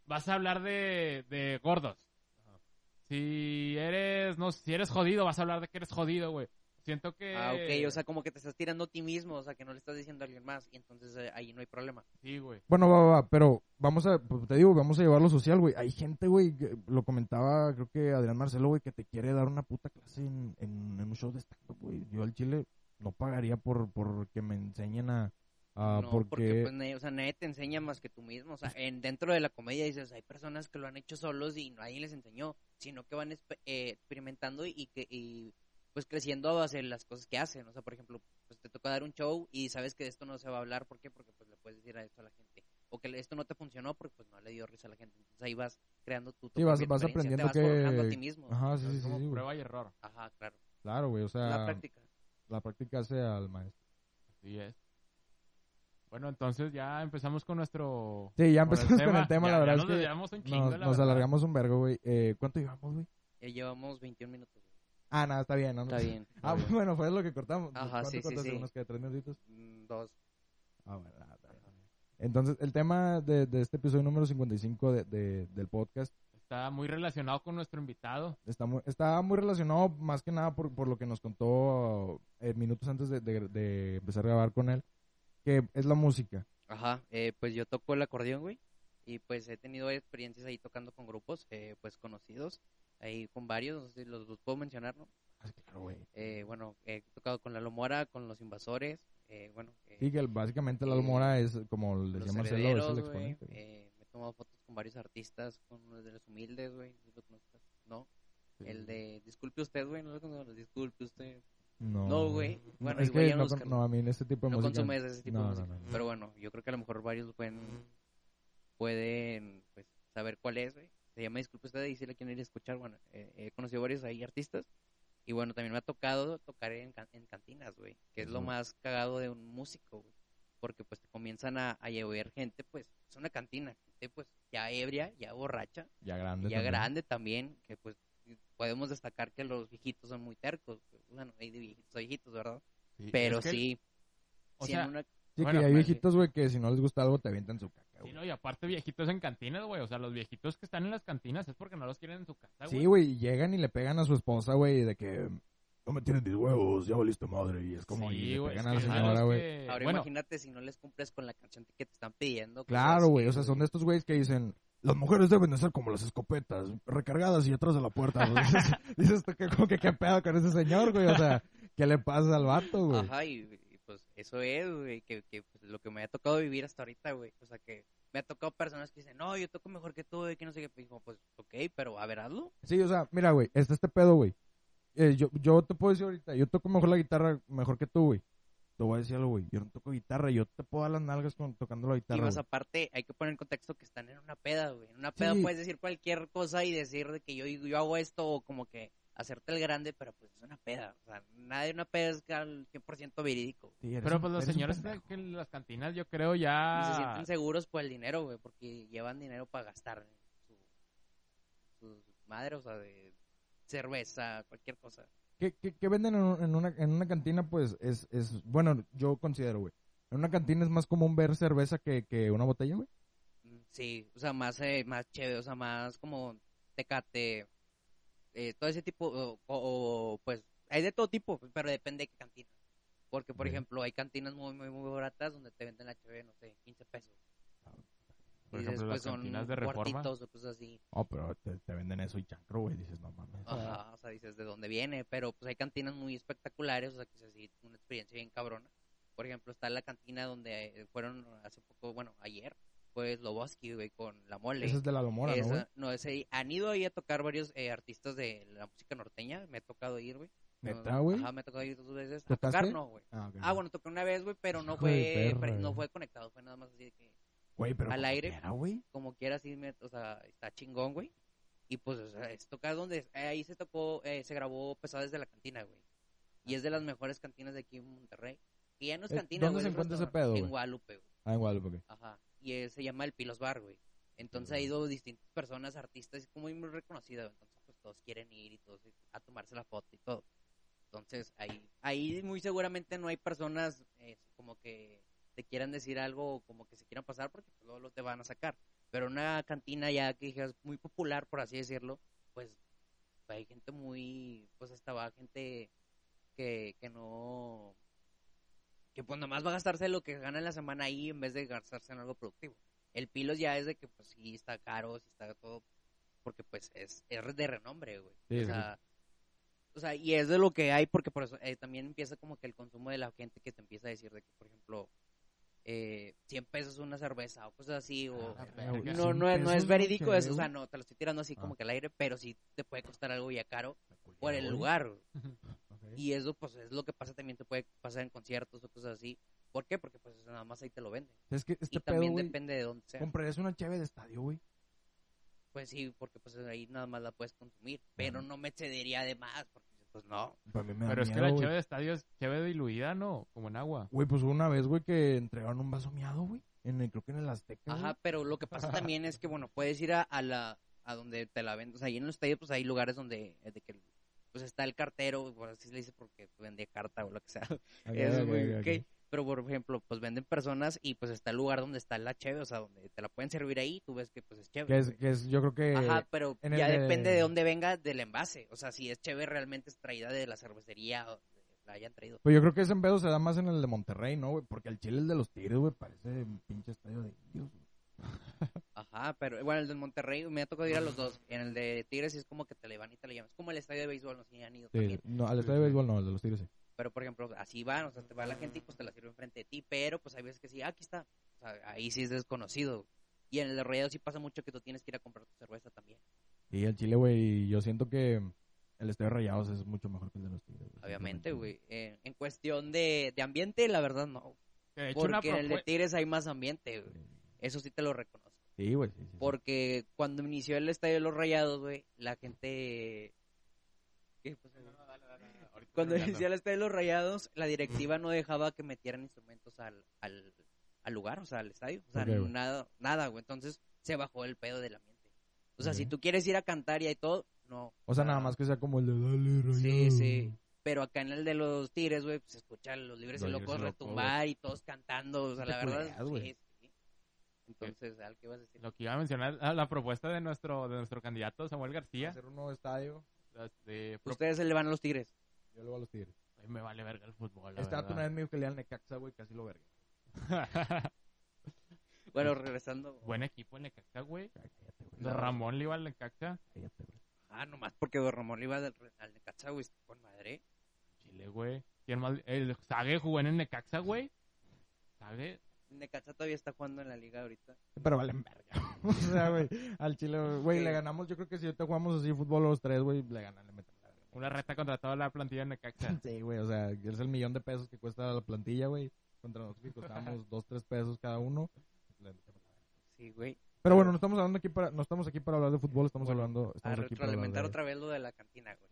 C: vas a hablar de, de gordos. Si eres, no, sé, si eres jodido, vas a hablar de que eres jodido, güey. Siento que...
A: Ah, ok, o sea, como que te estás tirando a ti mismo, o sea, que no le estás diciendo a alguien más, y entonces eh, ahí no hay problema.
C: Sí, güey.
B: Bueno, va, va, va, pero vamos a, pues, te digo, vamos a llevarlo social, güey. Hay gente, güey, que lo comentaba, creo que Adrián Marcelo, güey, que te quiere dar una puta clase en, en, en un show de stand güey. Yo al chile no pagaría por, por que me enseñen a, a
A: no,
B: porque...
A: porque pues, nadie, o sea, nadie te enseña más que tú mismo, o sea, en, dentro de la comedia dices, hay personas que lo han hecho solos y nadie les enseñó, sino que van espe- eh, experimentando y que y, pues creciendo a base de las cosas que hacen, o sea, por ejemplo, pues te toca dar un show y sabes que de esto no se va a hablar, ¿por qué? Porque pues le puedes decir a esto a la gente, o que esto no te funcionó porque pues no le dio risa a la gente, entonces ahí vas creando tu, tu
B: Sí, vas, vas aprendiendo
A: te vas forjando a
B: que...
A: ti mismo,
B: Ajá, sí, sí, sí,
C: como
B: sí, güey.
C: prueba y error.
A: ajá, claro,
B: Claro, güey, o sea,
A: la práctica.
B: la práctica hace al maestro.
C: Así es. Bueno, entonces ya empezamos con nuestro...
B: Sí, ya
C: el
B: empezamos con el tema,
C: Ya-
B: la
C: ya
B: verdad
C: nos
B: es que
C: desviamos un chingo,
B: nos,
C: la
B: nos
C: verdad.
B: alargamos un vergo, güey. Eh, ¿Cuánto llevamos, güey?
A: Ya llevamos 21 minutos.
B: Ah, nada, está bien, ¿no?
A: Está bien.
B: Ah,
C: bien.
B: bueno, fue lo que cortamos.
A: Ajá,
B: ¿Cuánto
A: sí, sí, sí.
B: ¿Unos que tres minutitos?
A: Mm, Dos.
B: Ah, bueno, está bien. Entonces, el tema de, de este episodio número 55 de, de, del podcast
C: Está muy relacionado con nuestro invitado.
B: está muy, está muy relacionado más que nada por, por lo que nos contó eh, minutos antes de, de- de empezar a grabar con él, que es la música.
A: Ajá, eh, pues yo toco el acordeón, güey. Y pues he tenido experiencias ahí tocando con grupos, eh, pues conocidos, ahí con varios, no sé si los, los puedo mencionar, ¿no?
B: Ah, claro, güey.
A: Eh, bueno, he tocado con la Lomora, con los invasores, eh, bueno, eh,
B: Sí, que básicamente la
A: Eh,
B: almora es, como le decía Marcelo, es el exponente.
A: eh, me he tomado fotos con varios artistas, con uno de los humildes, güey. ¿no? El de, disculpe usted, güey, no lo conozco, disculpe usted.
B: No,
A: no, güey. Bueno,
B: es
A: igual
B: que no, no, a mí en este tipo de
A: no
B: música...
A: consumes ese tipo
B: no,
A: de
B: no,
A: música.
B: no, no.
A: Pero bueno, yo creo que a lo mejor varios pueden, pueden pues, saber cuál es, güey. Se llama Disculpe usted y si le quieren ir a escuchar. Bueno, eh, he conocido varios ahí artistas. Y bueno, también me ha tocado tocar en, can- en cantinas, güey. Que es lo más cagado de un músico, güey. Porque pues te comienzan a, a llevar gente, pues, es una cantina. Gente, pues, ya ebria, ya borracha,
B: Ya grande
A: ya
B: también.
A: grande también. Que pues podemos destacar que los viejitos son muy tercos. güey. Bueno, hay de viejitos a viejitos, ¿verdad?
C: Sí,
A: Pero
C: es que-
A: sí.
C: o
A: sí en
C: sea,
A: una-
B: Sí,
C: Bueno,
B: que hay
C: pues,
B: viejitos, güey, que si no les gusta algo te avientan su caca,
C: Sí, no, y aparte viejitos en cantinas, güey. O sea, los viejitos que están en las cantinas es porque no los quieren en su casa, güey.
B: Sí, güey, y llegan y le pegan a su esposa, güey, de que no me tienen mis huevos, ya valiste madre. Y es como, y
C: Sí,
B: le
C: güey,
B: pegan a la señora, güey.
C: que-
A: Ahora
C: bueno,
A: imagínate si no les cumples con la canción que te están pidiendo.
B: Claro, güey, o sea, son de estos güeyes que dicen, las mujeres deben de ser como las escopetas, recargadas y atrás de la puerta. güey. Dices tú que como que qué pedo con ese señor, güey, o sea, ¿qué le pasa al vato, güey?
A: Ajá, y, y, pues eso es, güey, que, que pues, lo que me ha tocado vivir hasta ahorita, güey. O sea, que me ha tocado personas que dicen, no, yo toco mejor que tú, y que no sé qué. Digo, pues, ok, pero a ver, hazlo.
B: Sí, o sea, mira, güey, está este pedo, güey. Eh, yo, yo te puedo decir ahorita, yo toco mejor la guitarra mejor que tú, güey. Te voy a decir algo, güey. Yo no toco guitarra, yo te puedo dar las nalgas con, tocando la
A: Y
B: guitarra.
A: más
B: güey.
A: aparte, hay que poner en contexto que están en una peda, güey. En una peda
B: Sí.
A: puedes decir cualquier cosa y decir de que yo, yo hago esto o como que hacerte el grande, pero pues es una peda. O sea, nada de una peda es al 100% verídico.
B: Sí,
C: Pero
B: un-
C: pues los señores que en las cantinas yo creo
A: Y se
C: ya...
A: sienten seguros por el dinero, güey, porque llevan dinero para gastar su, su madre, o sea, de cerveza, cualquier cosa.
B: ¿Qué, qué, qué venden en, un- en una, en una cantina? Pues es, es, bueno, yo considero, güey. En una cantina es más común ver cerveza que, que una botella, güey.
A: Mm, Sí, o sea, más, eh, más chévere, o sea, más como tecate, eh, todo ese tipo, o, o, pues, hay de todo tipo, pues, pero depende de qué cantina. Porque, por ejemplo, hay cantinas muy, muy, muy baratas donde te venden la no sé, 15 pesos.
C: Por
A: y
C: ejemplo, las
A: después son
C: cantinas de Reforma.
A: o cosas así.
B: Oh, pero te, te venden eso y chancro, güey. Dices, no mames.
A: Ajá, o sea, dices de dónde viene, pero pues hay cantinas muy espectaculares, o sea, que es así, una experiencia bien cabrona. Por ejemplo, está la cantina donde eh, fueron hace poco, bueno, ayer, fue Sloboski, güey, con La Mole.
B: Esa es de la Lomora, ¿no,
A: Esa-
B: güey?
A: no, ese, han ido ahí a tocar varios eh, artistas de la música norteña, me ha tocado ir, güey.
B: ¿Neta,
A: No,
B: güey?
A: Ajá, me tocó ir dos veces. A tocar no, güey.
B: Ah.
A: Ah, bueno, toqué una vez, güey, pero no
B: de
A: fue,
B: perra,
A: no fue conectado, fue nada más así de que,
B: Güey, pero
A: al aire.
B: quiera, güey.
A: como quiera, así, me- o sea, está chingón, güey. Y pues, o sea, es tocar donde, eh, ahí se tocó, eh, se grabó Pesado desde la cantina, güey. Y es de las mejores cantinas de aquí en Monterrey. Y ya no es
B: Eh,
A: cantina,
B: ¿dónde
A: güey,
B: se encuentra ese pedo,
A: En? Guadalupe, güey.
B: Ah, en Guadalupe, ok.
A: Ajá. Y eh, se llama el Pilos Bar, güey. Entonces ha ido distintas personas, artistas, como muy, muy reconocido. Entonces, pues todos quieren ir y todos a tomarse la foto y todo. Entonces, ahí, ahí muy seguramente no hay personas eh, como que te quieran decir algo o como que se quieran pasar porque pues, luego lo te van a sacar. Pero una cantina ya que dijeras muy popular, por así decirlo, pues hay gente muy, pues hasta va gente que, que no, que pues nomás va a gastarse lo que gana en la semana ahí en vez de gastarse en algo productivo. El Pilos ya es de que pues sí está caro, sí está todo, porque pues es, es de renombre, güey.
B: Sí,
A: o,
B: sí.
A: sea, o sea, y es de lo que hay porque por eso eh, también empieza como que el consumo de la gente que te empieza a decir de que, por ejemplo, eh, 100 pesos una cerveza o cosas así, o...
C: Ah,
B: güey.
A: no,
B: 100
A: no, es, no es verídico
B: ¿qué,
A: eso, o sea, no, te lo estoy tirando así
B: Ah.
A: como que al aire, pero sí te puede costar algo ya caro por el lugar, güey. Y eso, pues, es lo que pasa también, te puede pasar en conciertos o cosas así. ¿Por qué? Porque, pues, nada más ahí te lo venden.
B: Es que este
A: y
B: pedo,
A: también depende de dónde sea.
B: comprarías una cheve de estadio, güey.
A: Pues sí, porque, pues, ahí nada más la puedes consumir. Pero no me cedería de más, porque, pues, no.
B: Para mí me da
C: Pero es que la
B: güey.
C: cheve de estadio es cheve diluida, ¿no? Como en agua.
B: Güey, pues una vez, güey, que entregaron un vaso miado, güey. En el, creo que en el Azteca,
A: Ajá, pero lo que pasa también es que, bueno, puedes ir a, a la a donde te la venden. O sea, ahí en los estadios, pues, hay lugares donde, de que, pues, está el cartero, por así se le dice, porque vende carta o lo que sea.
B: ok.
A: Pero, por ejemplo, pues venden personas y pues está el lugar donde está la cheve, o sea, donde te la pueden servir ahí, tú ves que pues es
B: Que es, que es, yo creo que...
A: Ajá, pero
B: el
A: ya
B: de-
A: depende de dónde venga del envase. O sea, si es chévere realmente es traída de la cervecería o la hayan traído.
B: Pues yo creo que ese pedo se da más en el de Monterrey, ¿no, güey? Porque el Chile, el de los Tigres, güey, parece un pinche estadio de indios, güey.
A: Ajá, pero bueno, el del Monterrey me ha tocado ir a los dos. En el de Tigres sí es como que te le van y te le llaman. Es como el estadio de béisbol, no sé si han ido
B: Sí,
A: también.
B: no, al estadio de béisbol no, el de los Tigres sí.
A: Pero, por ejemplo, así van, o sea, te va la gente y pues te la sirve enfrente de ti. Pero, pues hay veces que sí, ah, aquí está. O sea, ahí sí es desconocido. Y en el de Rayados sí pasa mucho que tú tienes que ir a comprar tu cerveza también.
B: Y el Chile, güey, yo siento que el estadio de Rayados es mucho mejor que el de los Tigres. güey,
A: Obviamente, güey. Eh, en cuestión de, de ambiente, la verdad no. Porque en el de Tigres hay más ambiente, güey. Eso sí te lo reconozco.
B: Sí, güey, sí, sí, sí.
A: Porque cuando inició el estadio de los Rayados, güey, la gente... ¿Qué pasó, güey?
C: Ahorita
A: Cuando
C: terminando.
A: inició el estadio de los Rayados, la directiva no dejaba que metieran instrumentos al, al, al lugar, o sea, al estadio. O sea,
B: Ok, güey.
A: nada, nada, güey. Entonces se bajó el pedo del ambiente. O sea, si tú quieres ir a cantar y hay todo, no.
B: O sea, nada más que sea como el de Dale, Rayados.
A: Sí, sí. Pero acá en el de los Tigres, güey, pues se escuchan los libres
B: Los
A: y locos retumbar y todos cantando. O sea, la verdad, sí. Entonces, ¿al qué ibas a decir?
C: Lo que iba a mencionar, ah, la propuesta de nuestro, de nuestro candidato Samuel García.
B: Hacer un nuevo estadio.
C: De, pro-
A: Ustedes se le van a los Tigres.
B: Yo le voy a los Tigres.
C: Ay, me vale verga el fútbol. la
B: dato una vez me dijo que le al Necaxa, güey, casi lo verga.
A: Bueno, regresando.
C: Buen equipo el Necaxa, güey.
B: Cállate, güey.
A: No.
C: Ramón le iba al Necaxa.
B: Cállate, güey.
A: Ah, nomás porque Don Ramón le iba del- al Necaxa, güey, con madre.
C: Chile, güey. ¿Quién más? El Sague jugó en el Necaxa, güey. Sague.
A: Necaxa todavía está jugando en la liga ahorita.
B: Pero valen verga. o sea, güey, al Chile, güey,
A: Sí.
B: le ganamos. Yo creo que si ahorita jugamos así fútbol los tres, güey, le ganan, le meten la verga.
C: Una reta contra toda la plantilla de Necaxa.
B: Sí, güey, o sea, es el millón de pesos que cuesta la plantilla, güey. Contra nosotros que costamos dos, tres pesos cada uno.
A: Sí, güey.
B: Pero bueno, no estamos hablando aquí para, no estamos aquí para hablar de fútbol, estamos
A: Bueno,
B: hablando,
A: A
B: estamos aquí para hablar de-
A: otra vez lo de la cantina, güey.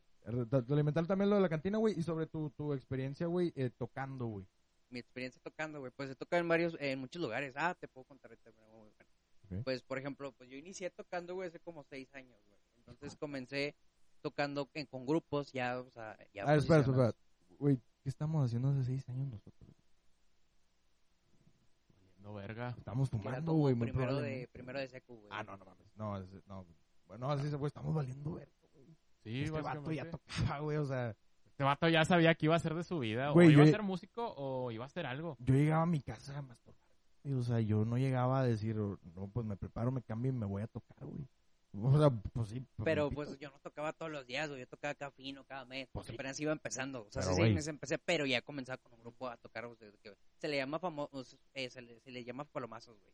B: Retroalimentar también lo de la cantina, güey, y sobre tu, tu experiencia, güey, eh, tocando, güey.
A: Mi experiencia tocando, güey, pues he tocado en varios, en muchos lugares. Ah, te puedo contar muy bueno. Pues, por ejemplo, pues yo inicié tocando, güey, hace como seis años, güey. Entonces comencé tocando en, con grupos, ya, o sea, ya.
B: Ah, espera, espera. Güey, ¿qué estamos haciendo hace seis años nosotros?
C: No, verga.
B: Estamos fumando, güey, muy
A: primero de, primero de secu, güey.
B: Ah, no, no mames. No, es- no. Bueno, así se güey, estamos valiendo verga, güey.
C: Sí,
B: este vato ya tocaba, güey, o sea,
C: Este vato ya sabía que iba a ser de su vida.
B: Güey,
C: o iba
B: yo-
C: a ser músico o iba a hacer algo.
B: yo llegaba a mi casa a masturbar. Y, o sea, yo no llegaba a decir, no, pues me preparo, me cambio y me voy a tocar, güey. O sea, pues sí. pues,
A: Pero pues yo no tocaba todos los días, güey. Yo tocaba cada fin o cada mes.
B: Pues
A: Porque
B: sí.
A: apenas iba empezando. O sea,
B: Pero,
A: hace seis meses empecé, pero ya comenzaba con un grupo a tocar. o sea, que se le llama famosos, eh, se, le, se le llama palomazos, güey.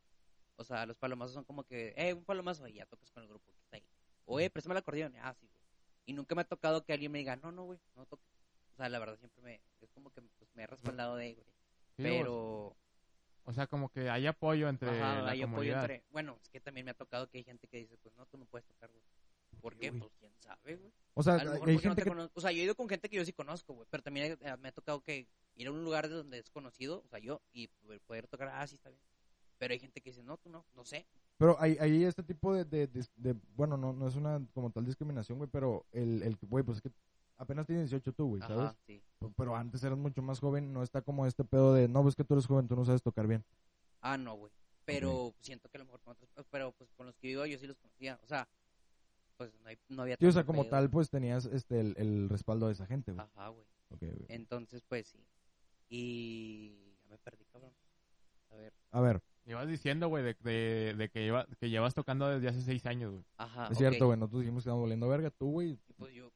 A: O sea, los palomazos son como que, eh, un palomazo y ya tocas con el grupo que está ahí. Oye, préstame el acordeón. Ah, sí, güey. Y nunca me ha tocado que alguien me diga, no, no, güey, no toques. O sea, la verdad siempre me, es como que pues, me he respaldado de, güey.
C: Sí,
A: pero,
C: O sea, como que hay apoyo entre
A: ajá,
C: la
A: hay apoyo
C: comunidad.
A: entre, bueno, es que también me ha tocado que hay gente que dice, pues no, tú no puedes tocar, güey. ¿Por qué? Pues quién sabe, güey.
B: O sea,
A: A lo mejor
B: hay
A: porque no
B: gente
A: te
B: que...
A: O sea, yo he ido con gente que yo sí conozco, güey. Pero también eh, me ha tocado que ir a un lugar de donde es conocido, o sea, yo, y poder- tocar, ah, sí, está bien. Pero hay gente que dice, no, tú no, no sé.
B: Pero hay, hay este tipo de, de, de- de- bueno, no, no es una como tal discriminación, güey, pero el, el, güey, pues es que apenas tienes 18 tú, güey, ¿sabes?
A: Ajá, sí.
B: Pero antes eras mucho más joven, no está como este pedo de, no, pues que tú eres joven, tú no sabes tocar bien.
A: Ah, no, güey. Pero siento que a lo mejor con otros, pero pues con los que iba yo sí los conocía. O sea, pues no, hay, no había
B: Sí, o sea, como
A: pedo.
B: tal, pues tenías este el, el respaldo de esa gente, güey.
A: Ajá, güey.
B: Ok, güey.
A: Entonces, pues sí. Y ya me perdí, cabrón. A ver.
B: A ver,
C: Llevas diciendo, güey, de, de, de que, lleva, que llevas tocando desde hace seis años, güey.
A: Ajá.
B: es cierto, güey, nosotros dijimos que estábamos volviendo verga, tú, güey.
A: Pues yo,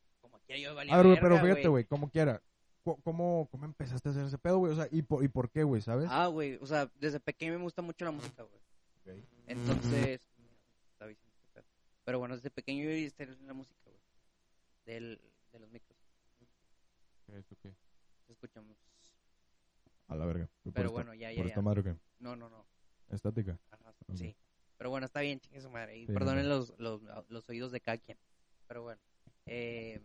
A: quiera, yo valía
B: A ver, güey, pero fíjate, güey, como quiera, ¿cómo, ¿cómo empezaste a hacer ese pedo, güey? O sea, ¿y por, y por qué, güey, sabes?
A: Ah, güey, o sea, desde pequeño me gusta mucho la música, güey.
B: Ok.
A: Entonces. Pero bueno, desde pequeño yo hice la música, güey. Del, de los micros.
C: ¿Eso qué?
A: Escuchamos.
B: A la verga. ¿Por
A: Pero
B: esta-
A: bueno, ya, ya,
B: ¿Por
A: ya.
B: esta madre o qué?
A: No, no, no.
B: Estática.
A: Ajá,
B: Ok.
A: sí. Pero bueno, está bien, chingue su madre. Y
B: Sí,
A: perdonen
B: no.
A: los, los, los oídos de cada quien. Pero bueno. Eh,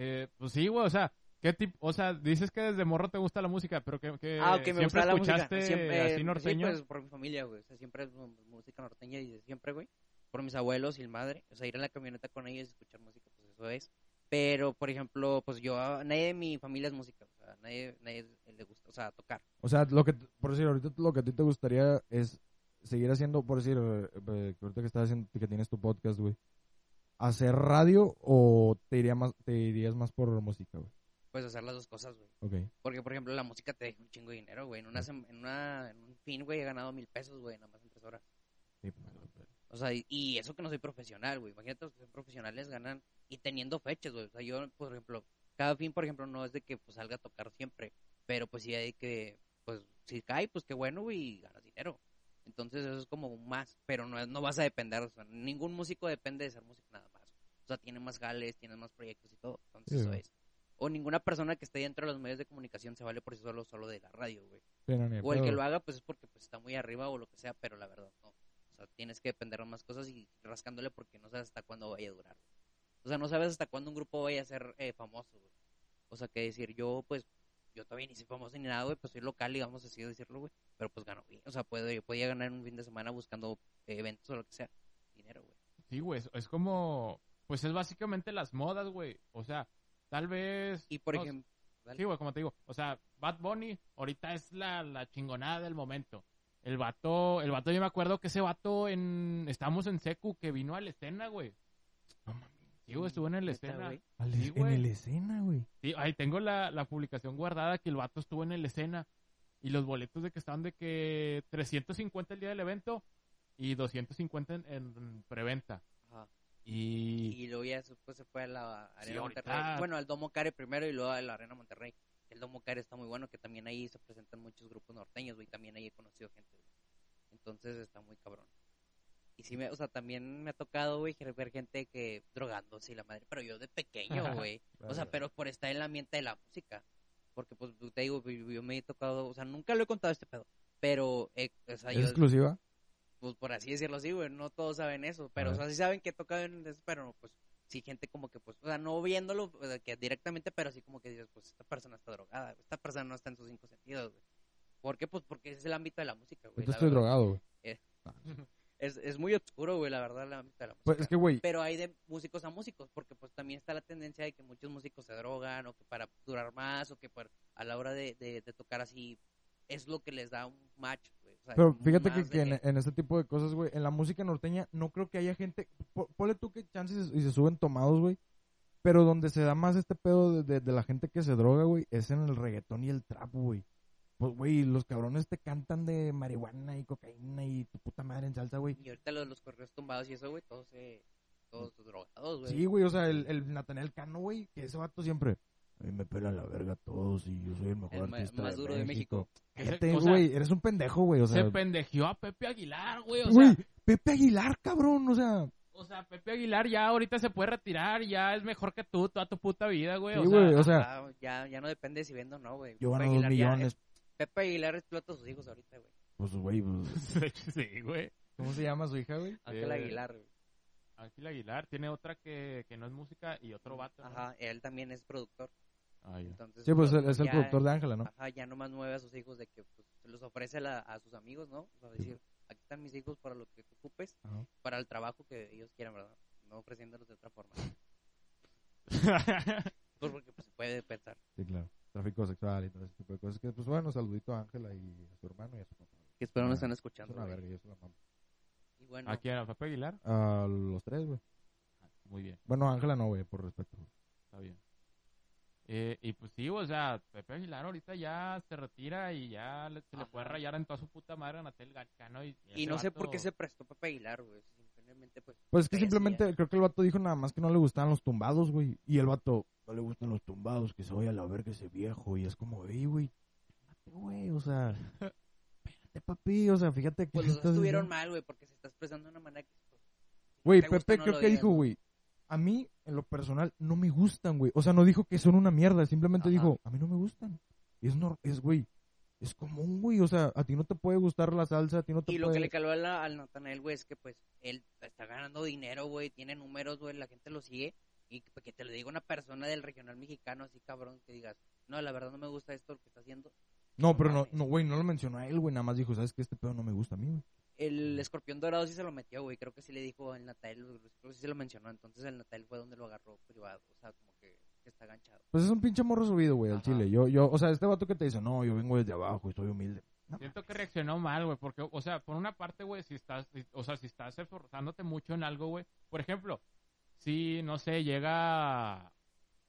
C: Eh, pues sí, güey, o sea, ¿qué tipo? O sea, dices que desde morro te gusta la música, pero que, que
A: ah, me
C: siempre
A: gusta la música.
C: escuchaste
A: Siempre,
C: así
A: sí,
C: norteño.
A: pues por mi familia, güey. O sea, siempre es música norteña y siempre, güey. Por mis abuelos y el madre. O sea, ir en la camioneta con ellos y escuchar música, pues eso es. Pero, por ejemplo, pues yo, nadie de mi familia es música. O sea, nadie, nadie le gusta, o sea, tocar.
B: O sea, lo que, por decir, ahorita lo que a ti te gustaría es seguir haciendo, por decir, eh, eh, ahorita que estás haciendo, que tienes tu podcast, güey, hacer radio o te iría más, te irías más por música, güey.
A: Pues hacer las dos cosas, güey. Porque, por ejemplo, la música te deja un chingo de dinero, güey. En, una, en, una, en un fin, güey, he ganado mil pesos, güey, nada más en tres horas.
B: Sí,
A: O sea, y, y eso que no soy profesional, güey. Imagínate, los que son profesionales ganan y teniendo fechas, güey. O sea, yo, por ejemplo, cada fin, por ejemplo, no es de que pues salga a tocar siempre, pero pues sí hay que, pues, si cae, pues qué bueno, güey, y ganas dinero. Entonces eso es como un más, pero no, no vas a depender, o sea, ningún músico depende de ser músico nada. O sea, tiene más gales, tiene más proyectos y todo, entonces
B: Sí,
A: eso
B: güey.
A: es. O ninguna persona que esté dentro de los medios de comunicación se vale por sí solo, solo de la radio, güey.
B: No, ni
A: O el que lo haga, pues es porque pues, está muy arriba o lo que sea, pero la verdad no. O sea, tienes que depender de más cosas y rascándole porque no sabes hasta cuándo vaya a durar. O sea, no sabes hasta cuándo un grupo vaya a ser eh, famoso, güey. O sea, que decir, yo, pues, yo todavía ni soy famoso ni nada, güey, pues soy local y vamos así decirlo, güey. Pero pues gano bien. O sea, puedo, yo podía ganar un fin de semana buscando eh, eventos o lo que sea. Dinero, güey.
C: Sí, güey, es como, pues es básicamente las modas, güey. O sea, tal vez...
A: Y por
C: no,
A: ejemplo.
C: Sí, güey, como te digo, o sea, Bad Bunny ahorita es la, la chingonada del momento. El vato, el vato, yo me acuerdo que ese vato en, estamos en Secu, que vino a la escena, güey.
B: No mames.
C: Sí, güey, estuvo en la
A: Neta,
C: escena.
A: güey.
B: Al-
C: Sí,
B: en el escena, güey.
C: Sí, ahí tengo la, la publicación guardada que el vato estuvo en la escena. Y los boletos de que estaban de que 350 el día del evento y 250 en, en preventa.
A: Ajá.
C: Y,
A: Y luego ya después se fue a la Arena
C: Sí,
A: Monterrey. Bueno, al Domo Care primero y luego a la Arena Monterrey. El Domo Care está muy bueno, que también ahí se presentan muchos grupos norteños, güey. También ahí he conocido gente, güey. Entonces está muy cabrón. Y sí, me, o sea, también me ha tocado, güey, ver gente que drogándose y la madre. Pero yo de pequeño, güey. O sea, pero por estar en el ambiente de la música. Porque, pues, te digo, yo, yo me he tocado, o sea, nunca lo he contado este pedo. Pero, eh, o sea,
B: ¿Es
A: yo,
B: exclusiva?
A: Pues por así decirlo así, güey, no todos saben eso, pero o sea, sí saben que toca en eso, pero pues sí gente como que pues, o sea, no viéndolo o sea, que directamente, pero sí como que dices, pues esta persona está drogada, güey, esta persona no está en sus cinco sentidos, güey. ¿Por qué? Pues porque ese es el ámbito de la música, güey.
B: Yo estoy
A: verdad.
B: drogado, güey.
A: Es, es muy oscuro, güey, la verdad, el ámbito de la música.
B: Pues es que, güey,
A: Pero hay de músicos a músicos, porque pues también está la tendencia de que muchos músicos se drogan, o que para durar más, o que por, a la hora de, de, de tocar así, es lo que les da un match, sea,
B: Pero fíjate que, que
A: de
B: en, en este tipo de cosas, güey, en la música norteña no creo que haya gente, po- ponle tú que chances y se suben tomados, güey, pero donde se da más este pedo de, de- de la gente que se droga, güey, es en el reggaetón y el trap, güey. Pues, güey, los cabrones te cantan de marihuana y cocaína y tu puta madre en salsa, güey.
A: Y ahorita los, los correos tumbados y eso, güey, todos, eh, todos drogados, güey.
B: Sí, güey, o sea, el, el Nathaniel Cano, güey, que ese vato siempre... A mí me pelan la verga todos y yo soy el mejor
A: El
B: artista
A: más duro de México.
C: O sea,
B: eres un pendejo, güey, o sea...
C: se pendejió a Pepe Aguilar, güey. O
B: Güey,
C: sea,
B: Pepe Aguilar, cabrón, o sea...
C: o sea, Pepe Aguilar ya ahorita se puede retirar, ya es mejor que tú toda tu puta vida, güey.
B: Sí,
C: o sea,
B: güey, o sea,
A: Ajá, ya, ya no depende si vendo o no, güey.
B: yo
A: Pepe
B: gano dos
A: Aguilar ya-
B: millones.
A: Pepe Aguilar explota a sus hijos ahorita, güey.
B: Pues, güey, pues,
C: sí, güey.
B: ¿cómo se llama su hija, güey?
A: Ángel
C: Eh,
A: Aguilar, güey.
C: Ángel Aguilar tiene otra que, que no es música y otro vato. ¿no?
A: Ajá, él también es productor.
C: Ah, ya.
A: Entonces,
B: Sí, pues
A: lo-
B: es el
A: ya-
B: productor de Ángela, ¿no?
A: Ajá, ya nomás mueve a sus hijos de que pues, se los ofrece la- a sus amigos, ¿no? O sea, decir, aquí están mis hijos para lo que ocupes,
B: Ajá.
A: para el trabajo que ellos quieran, ¿verdad? No ofreciéndolos de otra forma. Pues porque pues, se puede pensar.
B: Sí, claro. Tráfico sexual y todo ese tipo de cosas. Que, pues bueno, saludito a Ángela y a su hermano y a su papá.
A: Que espero no
B: Ah,
A: estén
B: Es
A: escuchando.
B: una
A: güey.
B: verga, yo se la mamo.
A: Y bueno,
C: ¿A quién? ¿A Pepe Aguilar?
B: A los tres, güey.
C: Ah, Muy bien,
B: Bueno, Ángela no, güey, por respeto.
C: está bien. Eh, y pues sí, o sea, Pepe Aguilar ahorita ya se retira y ya le- se le puede rayar en toda su puta madre a Natel. Y,
A: no sé por qué se prestó Pepe Aguilar, güey. Simplemente, pues.
B: Pues es que simplemente creo que el vato dijo nada más que no le gustaban los tumbados, güey. Y el vato, no le gustan los tumbados, que se vaya a la verga ese viejo. Y es como, ey, güey, güey, o sea, espérate, papi, o sea, fíjate que
A: Pues los dos estuvieron mal, güey, porque se está expresando de una manera que.
B: Güey, Pepe
A: no
B: creo que
A: digas,
B: dijo,
A: ¿no?
B: güey, a mí, en lo personal, no me gustan, güey. O sea, no dijo que son una mierda, simplemente
A: Ajá.
B: dijo, a mí no me gustan. Y es, nor es, güey, es común, güey. O sea, a ti no te puede gustar la salsa, a ti no te
A: Y lo
B: puede...
A: que le caló a la- al Natanael, güey, es que pues él está ganando dinero, güey, tiene números, güey, la gente lo sigue. Y que, que te lo diga una persona del regional mexicano, así cabrón, que digas, no, la verdad no me gusta esto lo que está haciendo.
B: No, pero no, no, güey, no lo mencionó a él, güey. Nada más dijo, ¿sabes qué? Este pedo no me gusta a mí, güey.
A: El escorpión dorado sí se lo metió, güey, creo que sí le dijo el Natael, creo que sí se lo mencionó. Entonces el Natael fue donde lo agarró privado, o sea, como que, que está ganchado.
B: Pues es un pinche morro subido, güey, al chile. Yo, yo, o sea, este vato que te dice, no, yo vengo desde abajo y soy humilde. No,
C: Siento que reaccionó mal, güey, porque, o sea, por una parte, güey, si estás, si- o sea, si estás esforzándote mucho en algo, güey, por ejemplo, si, no sé, llega,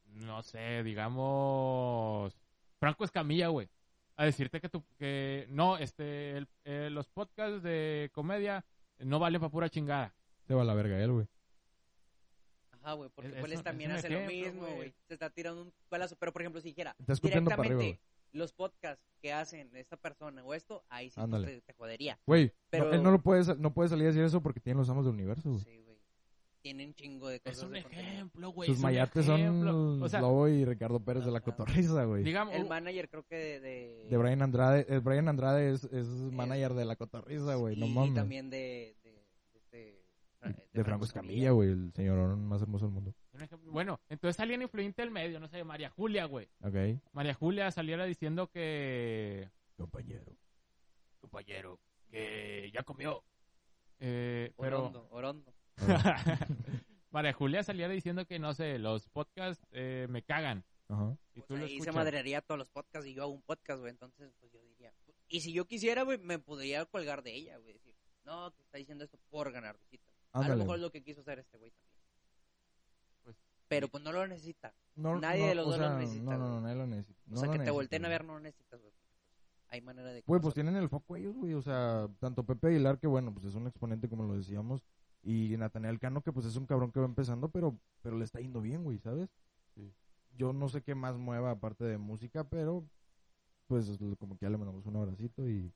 C: no sé, digamos, Franco Escamilla, güey, a decirte que tu, que, no, este, el- eh, los podcasts de comedia no valen para pura chingada.
B: se va a la verga él, güey.
A: Ajá, güey, porque
C: Es-
A: también hace lo mismo,
C: güey.
A: Se está tirando un balazo, pero por ejemplo, si dijera
B: para arriba,
A: directamente los podcasts que hacen esta persona o esto, ahí sí pues, te, te jodería.
B: Güey,
A: Pero-
B: no, él no, lo puede, no puede salir a decir eso porque tiene los amos del universo, güey.
A: Sí, güey. Tienen chingo de
C: Es
A: cosas
C: un
A: de contenido.
C: ejemplo, güey.
B: Sus
C: es un
B: mayates son
C: o sea,
B: Lobo y Ricardo Pérez de la. Cotorriza, güey.
C: digamos,
A: El manager creo que de... De,
B: De Brian Andrade, eh, Brian Andrade es, es manager de la Cotorriza, güey, no
A: y
B: mames.
A: también de... De, de este,
B: De Franco Escamilla, güey, el señor más hermoso del mundo.
C: un ejemplo. bueno, entonces alguien influyente del medio, no sé, María Julia, güey.
B: Ok.
C: María Julia saliera diciendo que
B: Compañero.
C: compañero, que ya comió. Eh, pero
A: Orondo, Orondo.
C: María Julia saliera diciendo que, no sé, los podcasts eh, me cagan.
B: Ajá.
C: Y
A: Pues ahí se
C: escuchas.
A: madrearía todos los podcasts y yo hago un podcast, güey. Entonces, pues yo diría... Y si yo quisiera, güey, me podría colgar de ella, güey. Decir, no, que está diciendo esto por ganar visitas. A lo mejor es lo que quiso hacer este güey también.
C: Pues,
A: Pero pues no lo necesita.
B: No,
A: Nadie
B: no,
A: de los dos lo necesita,
B: No, no, no,
A: güey.
B: nadie lo necesita.
A: O sea, que te volteen a ver no lo necesitas, güey. Hay manera de...
B: Güey, pues tienen el foco ellos, güey. O sea, tanto Pepe Aguilar, que bueno, pues es un exponente, como lo decíamos. Y Natanael Cano, que pues es un cabrón que va empezando, pero, pero le está yendo bien, güey, ¿sabes?
C: Sí.
B: Yo no sé qué más mueva aparte de música, pero pues como que ya le mandamos un abracito y,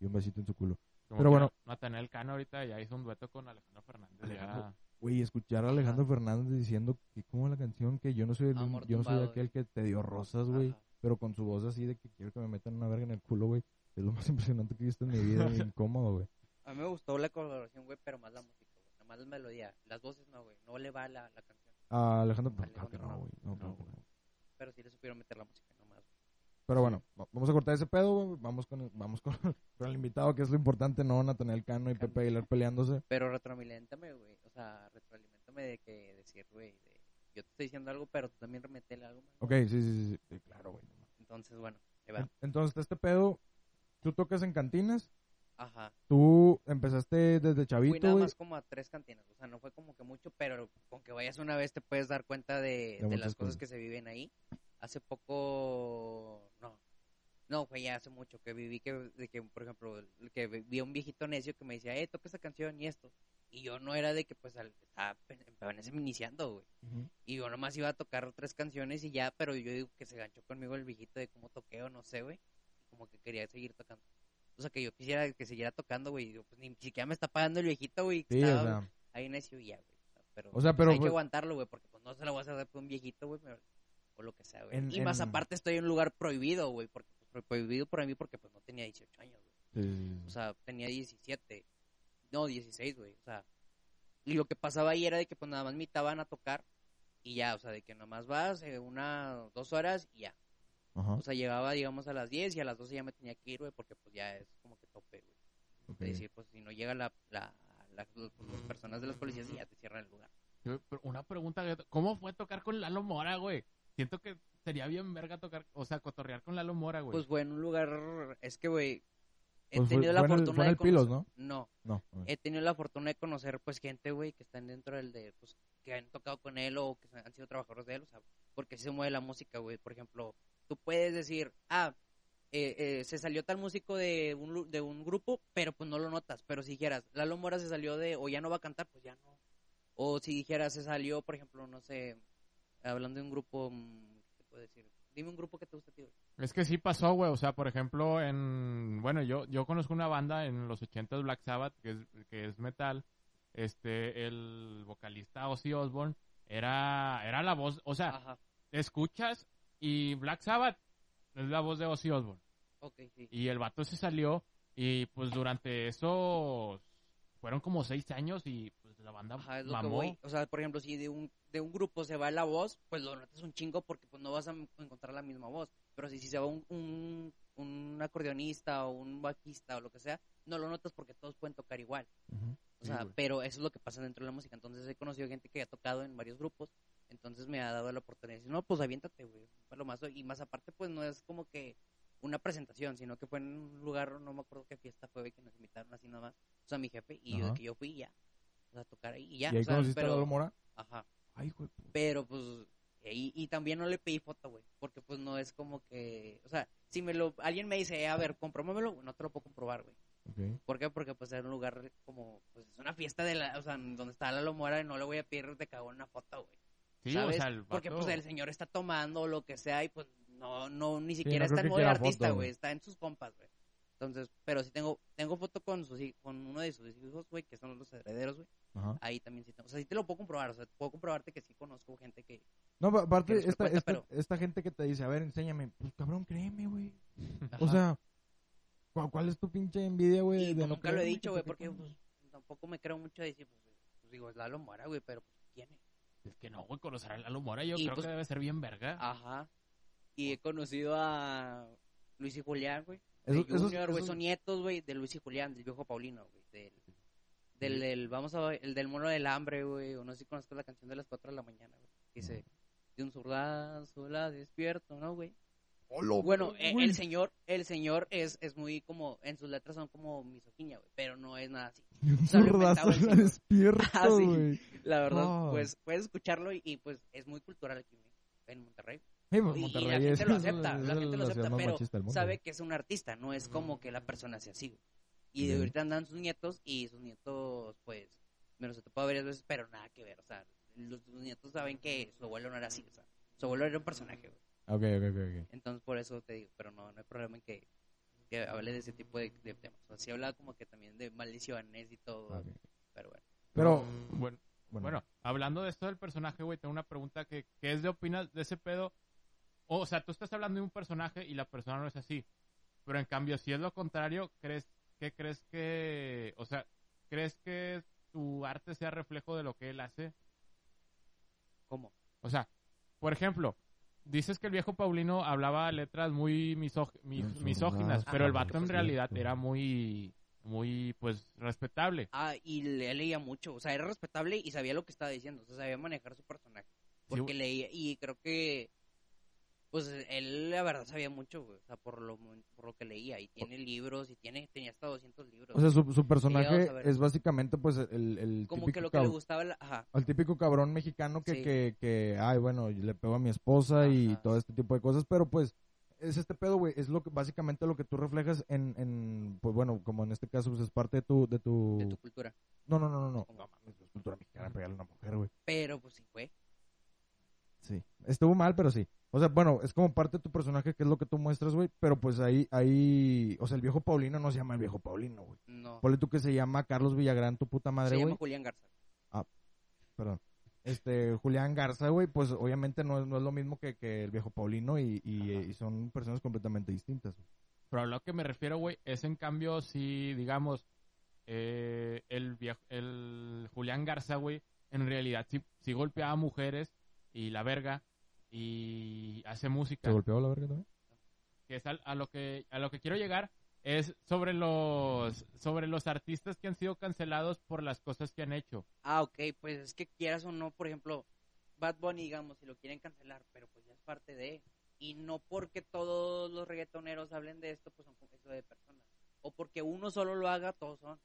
B: y un besito en su culo.
C: como
B: Pero bueno.
C: Nathaniel Cano ahorita ya hizo un dueto con Alejandro Fernández.
B: Alejandro.
C: ya.
B: Güey, escuchar a Alejandro Fernández diciendo que como la canción que yo no soy el,
A: Amor
B: yo no soy
A: tumbado,
B: aquel que te dio rosas, güey, pero con su voz así de que quiero que me metan una verga en el culo, güey. Es lo más impresionante que he visto en mi vida, incómodo, güey.
A: A mí me gustó la colaboración, güey, pero más la música, más la melodía. Las voces no, güey. No le va la, la canción.
B: A Alejandro, pues,
A: Alejandro
B: claro que no,
A: no.
B: güey. No,
C: No,
B: no, no.
A: Pero sí le supieron meter la música nomás. güey.
B: Pero bueno, va- vamos a cortar ese pedo, güey. Vamos con el, vamos con, con el invitado, que es lo importante, ¿no? Natanael Cano y
A: Cano.
B: Pepe Aguilar peleándose.
A: Pero retroalimentame, güey. O sea, retroalimentame de que decir, güey, de... yo te estoy diciendo algo, pero tú también remetele algo más.
B: Ok, sí, sí, sí. sí. Claro, güey.
A: Entonces, bueno, ahí va.
B: En- Entonces, este pedo, tú tocas en cantinas,
A: Ajá.
B: tú empezaste desde
A: Fui
B: chavito,
A: nada
B: güey.
A: más como a tres cantinas. O sea, no fue como que mucho, pero con que vayas una vez te puedes dar cuenta de, de
B: muchas
A: las
B: cosas.
A: cosas que se viven ahí. Hace poco, no, no, fue ya hace mucho que viví que, de que por ejemplo, que vi a un viejito necio que me decía, eh, toca esa canción y esto. Y yo no era de que pues al- estaba apen- apenas iniciando, güey.
B: Ujú.
A: Y yo nomás iba a tocar tres canciones y ya, pero yo digo que se ganchó conmigo el viejito de cómo toqué o no sé, güey. Como que quería seguir tocando. O sea, que yo quisiera que siguiera tocando, güey. pues ni siquiera me está pagando el viejito, güey.
B: Sí, o
A: estaba
B: sea,
A: ahí necio ya, güey. pero,
B: O sea, pero,
A: hay que
B: pues-
A: aguantarlo, güey, porque pues no se lo voy a hacer por un viejito, güey, o lo que sea, güey.
B: En-
A: y más
B: en-
A: aparte estoy en un lugar prohibido, güey, porque pues, pro- prohibido por mí porque pues no tenía 18 años, güey.
B: Sí.
A: O sea, tenía 17. No, 16, güey. O sea, y lo que pasaba ahí era de que pues nada más me invitaban a tocar y ya, o sea, de que nada más vas eh, una, dos horas y ya.
B: Ajá,
A: O sea, llegaba, digamos, a las 10 y a las 12 ya me tenía que ir, güey, porque pues ya es como que tope, güey. Es decir, pues si no llega la, la, la- los- las personas de las policías y ya te cierran el lugar.
C: Una pregunta, ¿cómo fue tocar con Lalo Mora, güey? Siento que sería bien verga tocar, o sea, cotorrear con Lalo Mora, güey.
A: Pues fue en un lugar, es que, güey, he
B: Pues fue-
A: tenido la
B: fue el-
A: fortuna
B: fue en
A: de
B: el Pilos,
A: conocer- No,
B: No,
A: he tenido la fortuna de conocer pues gente, güey, que están dentro del de, pues, que han tocado con él o que han sido trabajadores de él, o sea, porque así se mueve la música, güey. Por ejemplo, tú puedes decir, ah, eh, eh, se salió tal músico de un, de un grupo, pero pues no lo notas. Pero si dijeras, Lalo Mora se salió de, o ya no va a cantar, pues ya no. O si dijeras, se salió, por ejemplo, no sé, hablando de un grupo, mm, ¿qué te puedo decir? Dime un grupo que te gusta a ti, güey.
C: Es que sí pasó, güey. O sea, por ejemplo, en. Bueno, yo, yo conozco una banda en los 80 Black Sabbath, que es, que es metal. Este, el vocalista Ozzy Osbourne era, era la voz. O sea,
A: Ajá,
C: escuchas y Black Sabbath es la voz de Ozzy Osbourne.
A: sí.
C: Y el vato se salió y pues durante esos. Fueron como seis años y pues la banda
A: Ajá, es lo que voy. O sea, por ejemplo, si de un, de un grupo se va la voz, pues lo notas un chingo porque pues no vas a encontrar la misma voz. Pero si, si se va un, un, un acordeonista o un bajista o lo que sea, no lo notas porque todos pueden tocar igual. O sea, pero eso es lo que pasa dentro de la música. Entonces he conocido gente que ha tocado en varios grupos. Entonces me ha dado la oportunidad de decir, no, pues aviéntate, güey. un palomazo. Y más aparte, pues no es como que una presentación, sino que fue en un lugar, no me acuerdo qué fiesta fue, que nos invitaron así nomás. O sea, mi jefe y yo,
B: Ajá.
A: que yo fui y ya. O sea, a tocar ahí y ya.
B: ¿Y ahí
A: o sea,
B: conociste
A: pero,
B: a Mora?
A: Ajá.
B: Ay, güey.
A: Pero pues, y, y también no le pedí foto, güey, porque pues no es como que, o sea, si me lo, alguien me dice, eh, a ver, comprómamelo, no te lo puedo comprobar, güey.
B: Ok.
A: ¿Por qué? Porque pues era un lugar como, pues es una fiesta de la, o sea, donde está la lomora y no le voy a pedir de cagón una foto, güey.
C: Sí,
A: ¿sabes?
C: o sea, el
A: Porque pues el señor está tomando lo que sea y pues no, no, ni
B: no
A: siquiera está en modo artista, güey, está en sus compas, güey. Entonces, pero sí tengo, tengo foto con sus, con uno de sus hijos, güey, que son los herederos, güey.
B: Ajá.
A: Ahí también sí tengo, o sea, sí te lo puedo comprobar, o sea, puedo comprobarte que sí conozco gente que,
B: No, pa- aparte,
A: Que no
B: esta,
A: cuenta,
B: esta,
A: pero-
B: esta gente que te dice, a ver, enséñame. Pues, cabrón, créeme, güey. O sea, ¿cuál, cuál es tu pinche envidia, güey?
A: Pues
B: no
A: nunca lo he dicho, güey, porque pues, tampoco me creo mucho de decir, pues, pues, digo, es Lalo Mora, güey, pero pues, ¿quién es?
C: Que no, güey, conocer a Lalo Mora yo
A: Y,
C: creo
A: pues,
C: que debe ser bien verga.
A: Ajá. Y he conocido a Luis y Julián, güey. De Junior, güey, son nietos, güey, de Luis y Julián, del viejo Paulino, güey. Del, del, del- vamos a ver, el del mono del hambre, güey, o no sé si conozco la canción de las 4 de la mañana, güey. Dice, de un zurdazo la despierto, ¿no, güey? Bueno, eh,
B: güey.
A: el señor, el señor es, es muy como, en sus letras son como misoginia, güey, pero no es nada así. Sea,
B: la despierto,
A: Ah, sí. La verdad, pues puedes escucharlo y, y, pues es muy cultural aquí en Monterrey.
B: Sí, pues,
A: Y- y
B: Monterrey
A: la gente lo acepta,
B: es
A: la gente lo acepta, pero sabe que es un artista, no es como que la persona sea así. güey. Y
B: Ok.
A: ahorita andan sus nietos y sus nietos, pues, me los he topado varias veces, pero nada que ver. O sea, los, sus nietos saben que su abuelo no era así. O sea, su abuelo era un personaje, güey.
B: Ok, ok, ok.
A: Entonces, por eso te digo, pero no, no hay problema en que, que hable de ese tipo de, de temas. O sea, sí habla como que también de maldiciones y todo, pero bueno.
B: Pero,
C: Mm, bueno,
B: bueno,
C: bueno, hablando de esto del personaje, güey, tengo una pregunta que, ¿qué es de opinas de ese pedo? O, sea, tú estás hablando de un personaje y la persona no es así. Pero en cambio, si es lo contrario, ¿crees que crees que, o sea, crees que tu arte sea reflejo de lo que él hace?
A: ¿Cómo?
C: O sea, por ejemplo, dices que el viejo Paulino hablaba letras muy
B: Misóginas,
C: pero el vato en
B: sí,
C: realidad
B: sí.
C: era muy, muy, pues, respetable.
A: Ah, y le leía mucho, o sea, era respetable y sabía lo que estaba diciendo, o sea, sabía manejar su personaje. Porque
C: güey.
A: leía, y creo que, pues, él la verdad sabía mucho, güey, o sea, por lo, por lo que leía, y tiene libros, y tiene, tenía hasta 200 libros.
B: o sea, su, su personaje es básicamente, pues, el, el
A: como
B: típico
A: que lo que le gustaba, la- ajá,
B: al típico cabrón mexicano que,
A: Sí.
B: que, que, ay, bueno, le pego a mi esposa y todo este tipo de cosas, pero pues es este pedo, güey, es lo que básicamente lo que tú reflejas en, en pues bueno, como en este caso pues es parte de tu de tu,
A: de tu cultura.
B: no, no, no, no, no mames, es cultura mexicana pegarle a una mujer, güey.
A: Pero, pues, sí fue.
B: Sí. Estuvo mal, pero sí. O sea, bueno, es como parte de tu personaje que es lo que tú muestras, güey, pero pues ahí ahí, o sea, el viejo Paulino no se llama el viejo Paulino, güey.
A: No.
B: Ponle tú que se llama Carlos Villagrán, tu puta
A: Se
B: madre,
A: llama
B: güey.
A: Julián Garza.
B: Perdón. este Julián Garza, güey, pues obviamente no es, no es lo mismo que, que el viejo Paulino y, y, y son personas completamente distintas. güey.
C: Pero a lo que me refiero, güey, es en cambio si, digamos, eh, el, viejo, el Julián Garza, güey, en realidad sí, sí golpeaba a mujeres y la verga y hace música.
B: ¿Te golpeó la verga también?
C: que es al- a, lo que a lo que quiero llegar es sobre los sobre los artistas que han sido cancelados por las cosas que han hecho.
A: Ah, ok, pues es que quieras o no, por ejemplo, Bad Bunny, digamos, si lo quieren cancelar, pero pues ya es parte de. Y no porque todos los reggaetoneros hablen de esto, pues son eso de personas. O porque uno solo lo haga, todos son.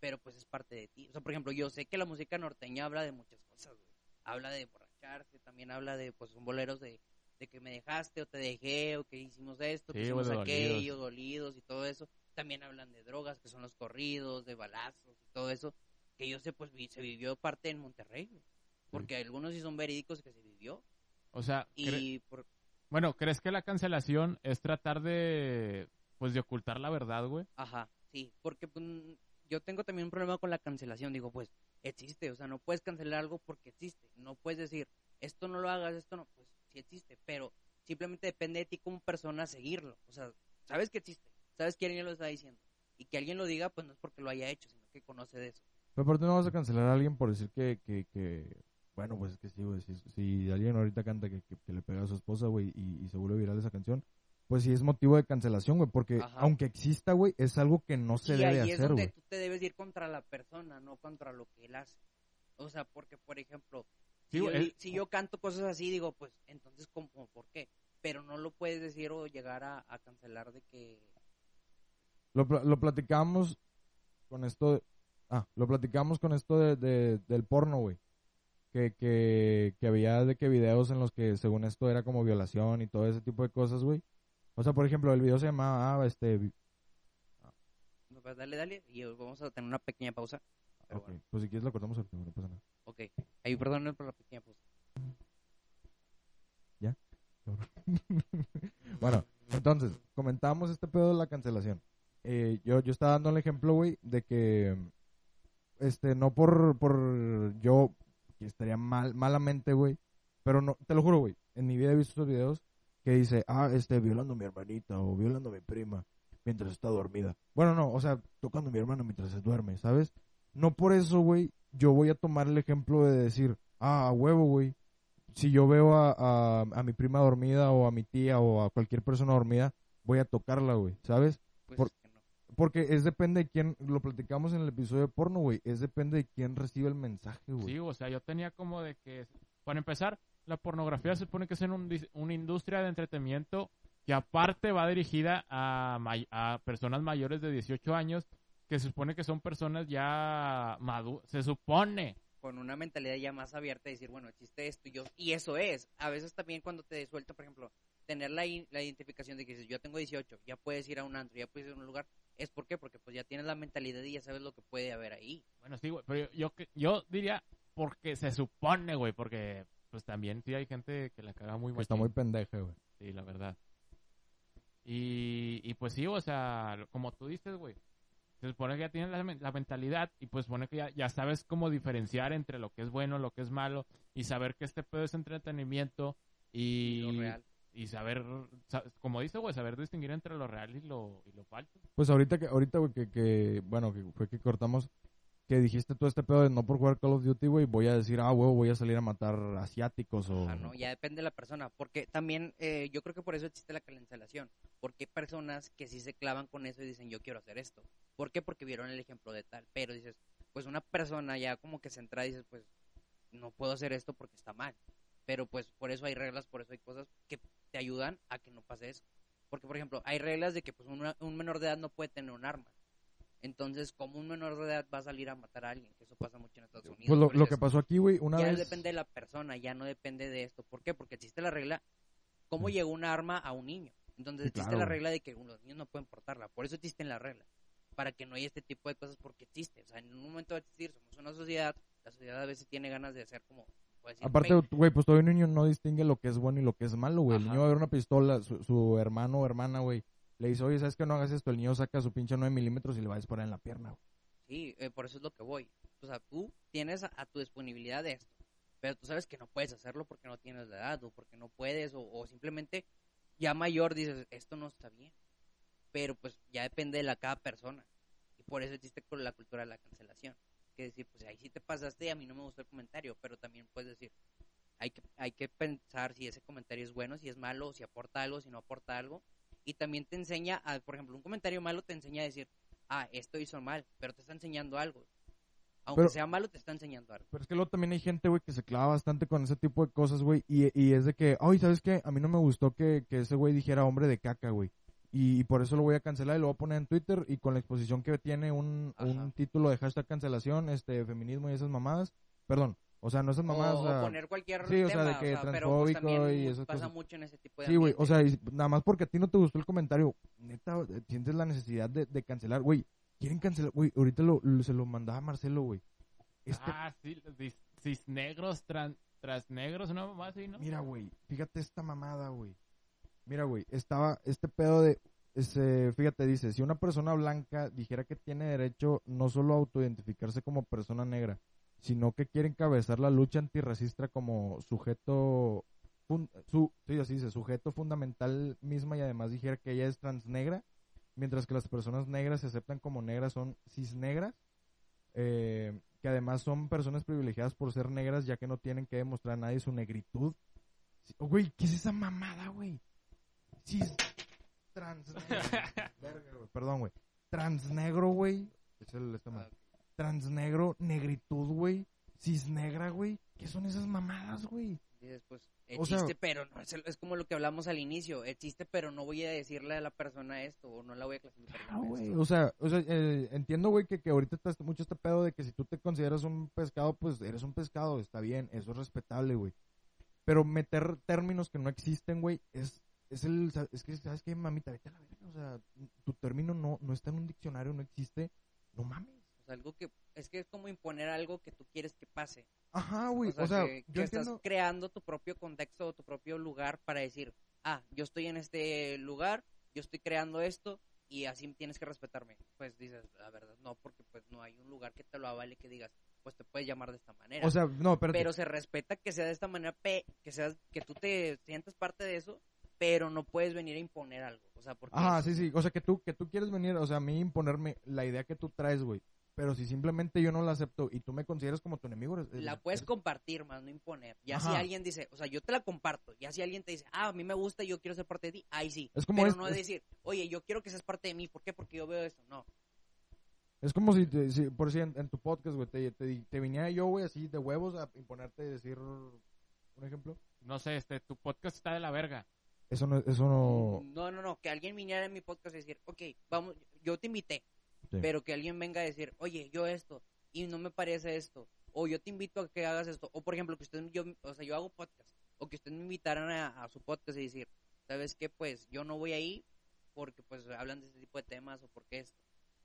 A: Pero pues es parte de ti. O sea, por ejemplo, yo sé que la música norteña habla de muchas cosas, güey. Habla de borracharse, también habla de, pues son boleros de, de que me dejaste o te dejé o que hicimos esto, que
C: Sí,
A: hicimos
C: de
A: aquello, dolidos y todo eso. También hablan de drogas, que son los corridos, de balazos y todo eso que yo sé, pues vi- se vivió parte en Monterrey, güey. Porque algunos sí son verídicos que se vivió.
C: O sea,
A: Y por,
C: bueno, ¿crees que la cancelación es tratar de pues de ocultar la verdad, güey?
A: ajá, sí, porque pues, yo tengo también un problema con la cancelación. Digo, pues existe, o sea, no puedes cancelar algo porque existe. No puedes decir, esto no lo hagas, esto no, pues sí existe, pero simplemente depende de ti como persona seguirlo. O sea, sabes que existe, sabes que alguien lo está diciendo. Y que alguien lo diga, pues no es porque lo haya hecho, sino que conoce de eso.
B: Pero aparte no vas a cancelar a alguien por decir que, que, que bueno, pues es que sí, güey, si, si alguien ahorita canta que, que, que le pega a su esposa, güey, y, y se vuelve viral esa canción, pues sí es motivo de cancelación, güey, porque
A: Ajá.
B: aunque exista, güey, es algo que no se
A: y
B: debe
A: ahí es
B: hacer,
A: donde
B: güey.
A: tú te debes ir contra la persona, no contra lo que él hace. O sea, porque, por ejemplo,
C: Sí,
A: si, yo,
C: es-
A: si yo canto cosas así, digo, pues, entonces, ¿cómo, ¿por qué? Pero no lo puedes decir o llegar a, a cancelar de que...
B: Lo, lo platicamos con esto, de- ah, lo platicamos con esto de, de- del porno, güey. Que, que, que había de que videos en los que según esto era como violación y todo ese tipo de cosas, güey. O sea, por ejemplo, el video se llamaba, este,
A: no, pues, dale, dale, y vamos a tener una pequeña pausa. Pero
B: ok,
A: bueno,
B: pues si quieres lo cortamos ahorita, no pasa nada.
A: ok. Ahí, perdón por la pequeña pausa.
B: bueno, entonces, comentábamos este pedo de la cancelación. Eh, yo, yo estaba dando el ejemplo, güey, de que, este, no por, por yo, que estaría mal, malamente, güey, pero no, te lo juro, güey, en mi vida he visto esos videos que dice, ah, este, violando a mi hermanita o violando a mi prima mientras está dormida. Bueno, no, o sea, tocando a mi hermana mientras se duerme, ¿sabes? No por eso, güey, yo voy a tomar el ejemplo de decir, ah, a huevo, güey, si yo veo a, a, a mi prima dormida o a mi tía o a cualquier persona dormida, voy a tocarla, güey, ¿sabes?
A: Pues
B: Por-
A: es que no.
B: Porque es depende de quién, lo platicamos en el episodio de porno, güey, es depende de quién recibe el mensaje, güey.
C: Sí, o sea, yo tenía como de que, para empezar, la pornografía se supone que es en un una industria de entretenimiento que aparte va dirigida a, a personas mayores de 18 años, que se supone que son personas ya maduras, se supone.
A: con una mentalidad ya más abierta de decir, bueno, existe esto y yo, y eso es. A veces también cuando te suelta, por ejemplo, tener la, la identificación de que dices, yo tengo 18, ya puedes ir a un antro, ya puedes ir a un lugar, es por qué, porque pues ya tienes la mentalidad y ya sabes lo que puede haber ahí.
C: Bueno, sí, güey, pero yo, yo, yo diría porque se supone, güey, porque pues también sí hay gente que la caga muy
B: Que está muy pendeja, güey.
C: Sí, la verdad. Y, y pues sí, o sea, como tú dices, güey. Se supone que ya tienes la, men- la mentalidad y pues supone que ya, ya sabes cómo diferenciar entre lo que es bueno, lo que es malo y saber que este pedo es entretenimiento y,
A: lo real.
C: y saber, sa- como dice, güey, saber distinguir entre lo real y lo, y lo falso.
B: Pues ahorita que, ahorita, güey, que, que, bueno, que fue que cortamos, que dijiste todo este pedo de no por jugar Call of Duty, güey, voy a decir, ah, huevo, voy a salir a matar asiáticos o...
A: ¿no? Ya depende de la persona, porque también eh, yo creo que por eso existe la cancelación, porque hay personas que sí se clavan con eso y dicen yo quiero hacer esto. ¿Por qué? Porque vieron el ejemplo de tal, pero dices, pues una persona ya como que se entra y dices, pues no puedo hacer esto porque está mal, pero pues por eso hay reglas, por eso hay cosas que te ayudan a que no pase eso. Porque, por ejemplo, hay reglas de que pues una- un menor de edad no puede tener un arma. Entonces, como un menor de edad va a salir a matar a alguien, que eso pasa mucho en Estados Unidos.
B: Pues lo,
A: por
B: lo que pasó aquí, güey, una
A: ya
B: vez...
A: depende de la persona, ya no depende de esto. ¿Por qué? Porque existe la regla, ¿cómo llegó una arma a un niño? Entonces
B: Sí,
A: existe
B: claro,
A: la regla de que los niños no pueden portarla, por eso existen las reglas, para que no haya este tipo de cosas porque existe. O sea, en un momento va a existir, somos una sociedad, la sociedad a veces tiene ganas de hacer como... decir,
B: Aparte,
A: "Güey,
B: pues todavía un niño no distingue lo que es bueno y lo que es malo, güey. El niño va a ver una pistola, su, su hermano o hermana, güey, le dice, oye, ¿sabes que no hagas esto? El niño saca su pinche 9 milímetros y le va a disparar en la pierna.
A: Sí, eh, por eso es lo que voy. O sea, tú tienes a, a tu disponibilidad de esto. pero tú sabes que no puedes hacerlo porque no tienes la edad o porque no puedes o, o simplemente ya mayor dices, esto no está bien. Pero pues ya depende de la cada persona. Y por eso existe con la cultura de la cancelación. Que decir, pues ahí sí te pasaste y a mí no me gustó el comentario, pero también puedes decir, hay que, hay que pensar si ese comentario es bueno, si es malo, si aporta algo, si no aporta algo. Y también te enseña, a, por ejemplo, un comentario malo te enseña a decir, ah, esto hizo mal, pero te está enseñando algo. Aunque
B: Pero-
A: sea malo, te está enseñando algo.
B: Pero es que luego también hay gente, güey, que se clava bastante con ese tipo de cosas, güey. Y, y es de que, ay, ¿sabes qué? A mí no me gustó que, que ese güey dijera hombre de caca, güey. Y, y por eso lo voy a cancelar y lo voy a poner en Twitter. Y con la exposición que tiene un, un título de hashtag cancelación, este, feminismo y esas mamadas. Perdón, o sea, no esas mamadas.
A: o,
B: o sea,
A: o poner cualquier
B: sí, o
A: tema,
B: sea, de que
A: pero pues
B: transfóbico
A: también
B: y esas
A: pasa
B: cosas.
A: mucho en ese tipo de
B: Sí, güey, o sea, y nada más porque a ti no te gustó el comentario, neta, sientes la necesidad de, de cancelar, güey. Quieren cancelar, güey, ahorita lo, lo- se lo mandaba Marcelo, güey. Este,
C: Ah, sí, cisnegros, tran, transnegros, una mamá así, ¿no?
B: Mira, güey, fíjate esta mamada, güey. Mira, güey, estaba este pedo de, ese, fíjate, dice, si una persona blanca dijera que tiene derecho no solo a autoidentificarse como persona negra, sino que quiere encabezar la lucha antirracista como sujeto, fun- su, sí, así dice, sujeto fundamental misma y además dijera que ella es transnegra, mientras que las personas negras se aceptan como negras son cisnegras, eh, que además son personas privilegiadas por ser negras ya que no tienen que demostrar a nadie su negritud. Oh, Güey, ¿qué es esa mamada, güey? Cis. Verga, güey, Perdón, güey. Transnegro, güey. Es el este.
A: Ah,
B: Transnegro, negritud, güey. Cisnegra, güey. ¿Qué son esas mamadas, güey?
A: Dices, pues,
B: O sea-
A: existe, pero no es, como lo que hablamos al inicio. Existe, pero no voy a decirle a la persona esto o no la voy a clasificar.
B: Ah,
A: como
B: güey. O sea, o sea eh, entiendo, güey, que, que ahorita está este- mucho este pedo de que si tú te consideras un pescado, pues eres un pescado. Está bien, eso es respetable, güey. Pero meter términos que no existen, güey, es, es el. Es que, ¿sabes qué, mamita? Vete a la verga. O sea, tu término no, no está en un diccionario, no existe. No mames.
A: Algo que es que es como imponer algo que tú quieres que pase.
B: Ajá, güey.
A: o sea,
B: O sea,
A: que,
B: yo
A: que estás creando tu propio contexto o tu propio lugar para decir, ah, yo estoy en este lugar, yo estoy creando esto y así tienes que respetarme. Pues dices, la verdad, no, porque pues no hay un lugar que te lo avale que digas, pues te puedes llamar de esta manera.
B: O sea, no, espérate.
A: pero se respeta que sea de esta manera, pe- que seas, que tú te sientas parte de eso, pero no puedes venir a imponer algo. O sea, porque
B: Ajá, sí, sí. O sea, que tú, que tú quieres venir, o sea, a mí imponerme la idea que tú traes, güey. Pero si simplemente yo no la acepto y tú me consideras como tu enemigo, eres-
A: la puedes
B: eres-
A: compartir más, no imponer. Ya si alguien dice, o sea, yo te la comparto, ya si alguien te dice, ah, a mí me gusta y yo quiero ser parte de ti, ahí sí.
B: Es como
A: pero
B: es-
A: no
B: es-
A: decir, oye, yo quiero que seas parte de mí, ¿por qué? Porque yo veo esto, no.
B: Es como si, te- si- por si en, en tu podcast, güey, te, te, te viniera yo, güey, así de huevos a imponerte y decir un ejemplo.
C: No sé, este, tu podcast está de la verga.
B: Eso no, eso no.
A: No, no, no, que alguien viniera en mi podcast y decir, ok, vamos, yo te invité,
B: Sí.
A: pero que alguien venga a decir, oye, yo esto, y no me parece esto, o yo te invito a que hagas esto, o por ejemplo, que usted, yo, o sea, yo hago podcast, o que usted me invitaran a, a su podcast y decir, ¿sabes qué? Pues yo no voy ahí porque pues hablan de este tipo de temas, o porque esto,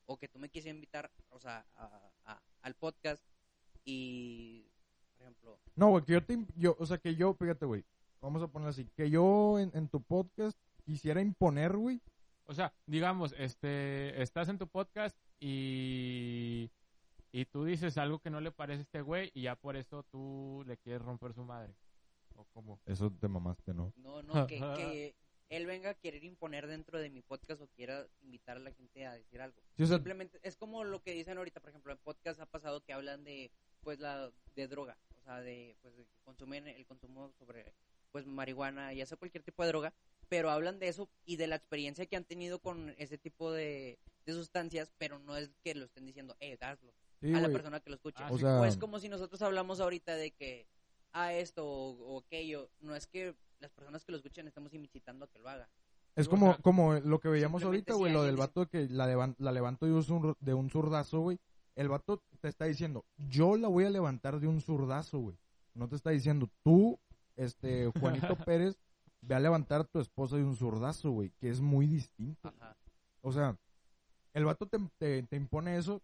A: o que tú me quisieras invitar, o sea, a- a- al podcast y, por ejemplo,
B: No, güey, que yo te. Yo, o sea, que yo, fíjate, güey. Vamos a ponerlo así. Que yo en, en tu podcast quisiera imponer, güey.
C: O sea, digamos, este, estás en tu podcast y, y tú dices algo que no le parece a este güey y ya por eso tú le quieres romper su madre. ¿O cómo?
B: Eso te mamaste, ¿no?
A: no, no, que, que él venga a querer imponer dentro de mi podcast o quiera invitar a la gente a decir algo.
B: Sí, o sea,
A: simplemente es como lo que dicen ahorita por ejemplo en podcast ha pasado que hablan de pues la de droga o sea de pues de que consumen el consumo sobre pues marihuana ya sea cualquier tipo de droga pero hablan de eso y de la experiencia que han tenido con ese tipo de, de sustancias pero no es que lo estén diciendo eh hazlo
B: sí,
A: a la persona que lo escuche
C: Ah,
B: O sea,
A: pues como si nosotros hablamos ahorita de que a esto o, o aquello no es que las personas que lo escuchen estemos incitando a que lo haga.
B: Es
C: O
B: como,
C: sea,
B: como lo que veíamos ahorita, güey, lo del vato que la, levan- la de un, zur- de un zurdazo, güey. El vato te está diciendo, yo la voy a levantar de un zurdazo, güey. No te está diciendo, tú, este, Juanito Pérez, ve a levantar a tu esposa de un zurdazo, güey, que es muy distinto.
A: Ajá.
B: O sea, el vato te, te, te impone eso,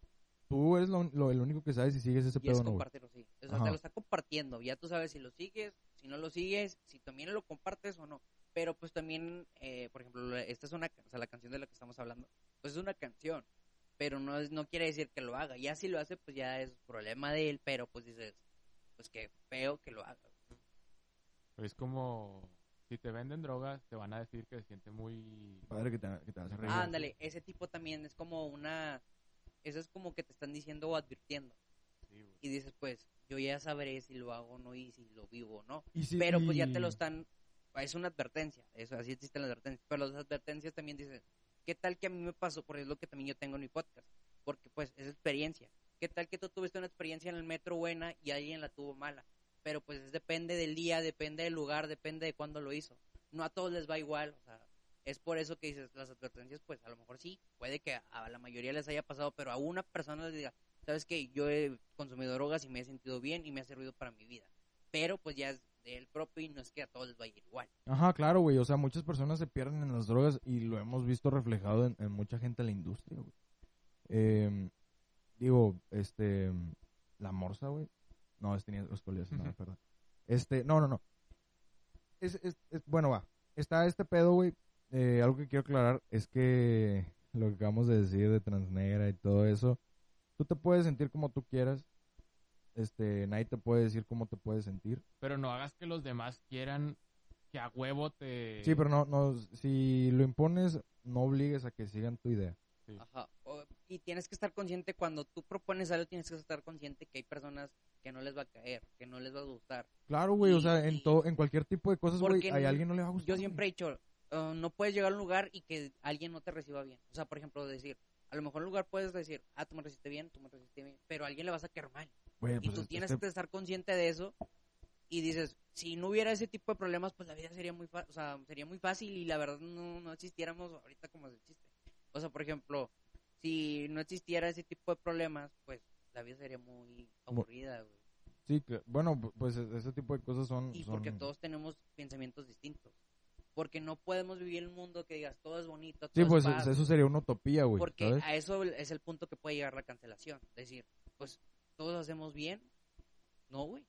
B: tú eres lo, lo- el único que sabes si sigues ese
A: Y es
B: pedo o no,
A: compartirlo, sí. O sea,
B: Ajá.
A: te lo está compartiendo. Ya tú sabes si lo sigues, si no lo sigues, si también lo compartes o no. Pero pues también, eh, por ejemplo, esta es una, o sea, la canción de la que estamos hablando, pues es una canción. Pero no, es, no quiere decir que lo haga. Ya si lo hace, pues ya es problema de él. Pero pues dices, pues qué feo que lo haga.
C: Es como si te venden drogas, te van a decir que se siente muy...
B: Padre que te, que te hace reír.
A: Ah, ándale, ese tipo también es como una... Eso es como que te están diciendo o advirtiendo.
C: Sí, güey.
A: Y dices, pues, yo ya sabré si lo hago o no y si lo vivo o no.
B: Y si-
A: Pero pues ya te lo están... Es una advertencia, eso así existen las advertencias. Pero las advertencias también dicen, ¿qué tal que a mí me pasó? Porque es lo que también yo tengo en mi podcast. Porque pues es experiencia. ¿Qué tal que tú tuviste una experiencia en el metro buena y alguien la tuvo mala? Pero pues es- depende del día, depende del lugar, depende de cuándo lo hizo. No a todos les va igual, o sea, es por eso que dices, las advertencias, pues a lo mejor sí, puede que a la mayoría les haya pasado, pero a una persona les diga, sabes que yo he consumido drogas y me he sentido bien y me ha servido para mi vida. Pero pues ya es del propio y no es que a todos les vaya igual.
B: Ajá, claro, güey. O sea, muchas personas se pierden en las drogas y lo hemos visto reflejado en, mucha gente en la industria, güey. Eh, digo, este, la morsa, güey. No, es tenía escoliosis, no, perdón. Este, no, no, no. Es, es, es- bueno, va. Está este pedo, güey. Eh, algo que quiero aclarar es que lo que acabamos de decir de transnegra y todo eso, tú te puedes sentir como tú quieras. Este, nadie te puede decir cómo te puedes sentir.
C: Pero no hagas que los demás quieran que a huevo te...
B: Sí, pero no, no, si lo impones, no obligues a que sigan tu idea.
C: Sí.
A: Ajá. O- y tienes que estar consciente cuando tú propones algo, tienes que estar consciente que hay personas que no les va a caer, que no les va a gustar.
B: Claro, güey, o sea, en todo, en cualquier tipo de cosas, güey, a alguien no le va a gustar.
A: Yo siempre he dicho, uh, no puedes llegar a un lugar y que alguien no te reciba bien. O sea, por ejemplo, decir, a lo mejor en un lugar puedes decir, ah, tú me recibiste bien, tú me recibiste bien, pero a alguien le vas a caer mal.
B: Güey,
A: y
B: pues,
A: tú
B: este-
A: tienes que estar consciente de eso y dices, si no hubiera ese tipo de problemas, pues la vida sería muy, fa- o sea, sería muy fácil y la verdad no, no existiéramos ahorita como se existe. O sea, por ejemplo, si no existiera ese tipo de problemas, pues la vida sería muy aburrida, güey.
B: Sí, que- bueno, pu- pues e- ese tipo de cosas son...
A: Y
B: son-
A: porque todos tenemos pensamientos distintos. Porque no podemos vivir en un mundo que digas todo es bonito, todo
B: Sí,
A: es
B: pues
A: paz,
B: eso sería una utopía, güey,
A: Porque
B: ¿sabes?
A: a eso es el punto que puede llegar la cancelación. Decir, pues todos hacemos bien. No, güey.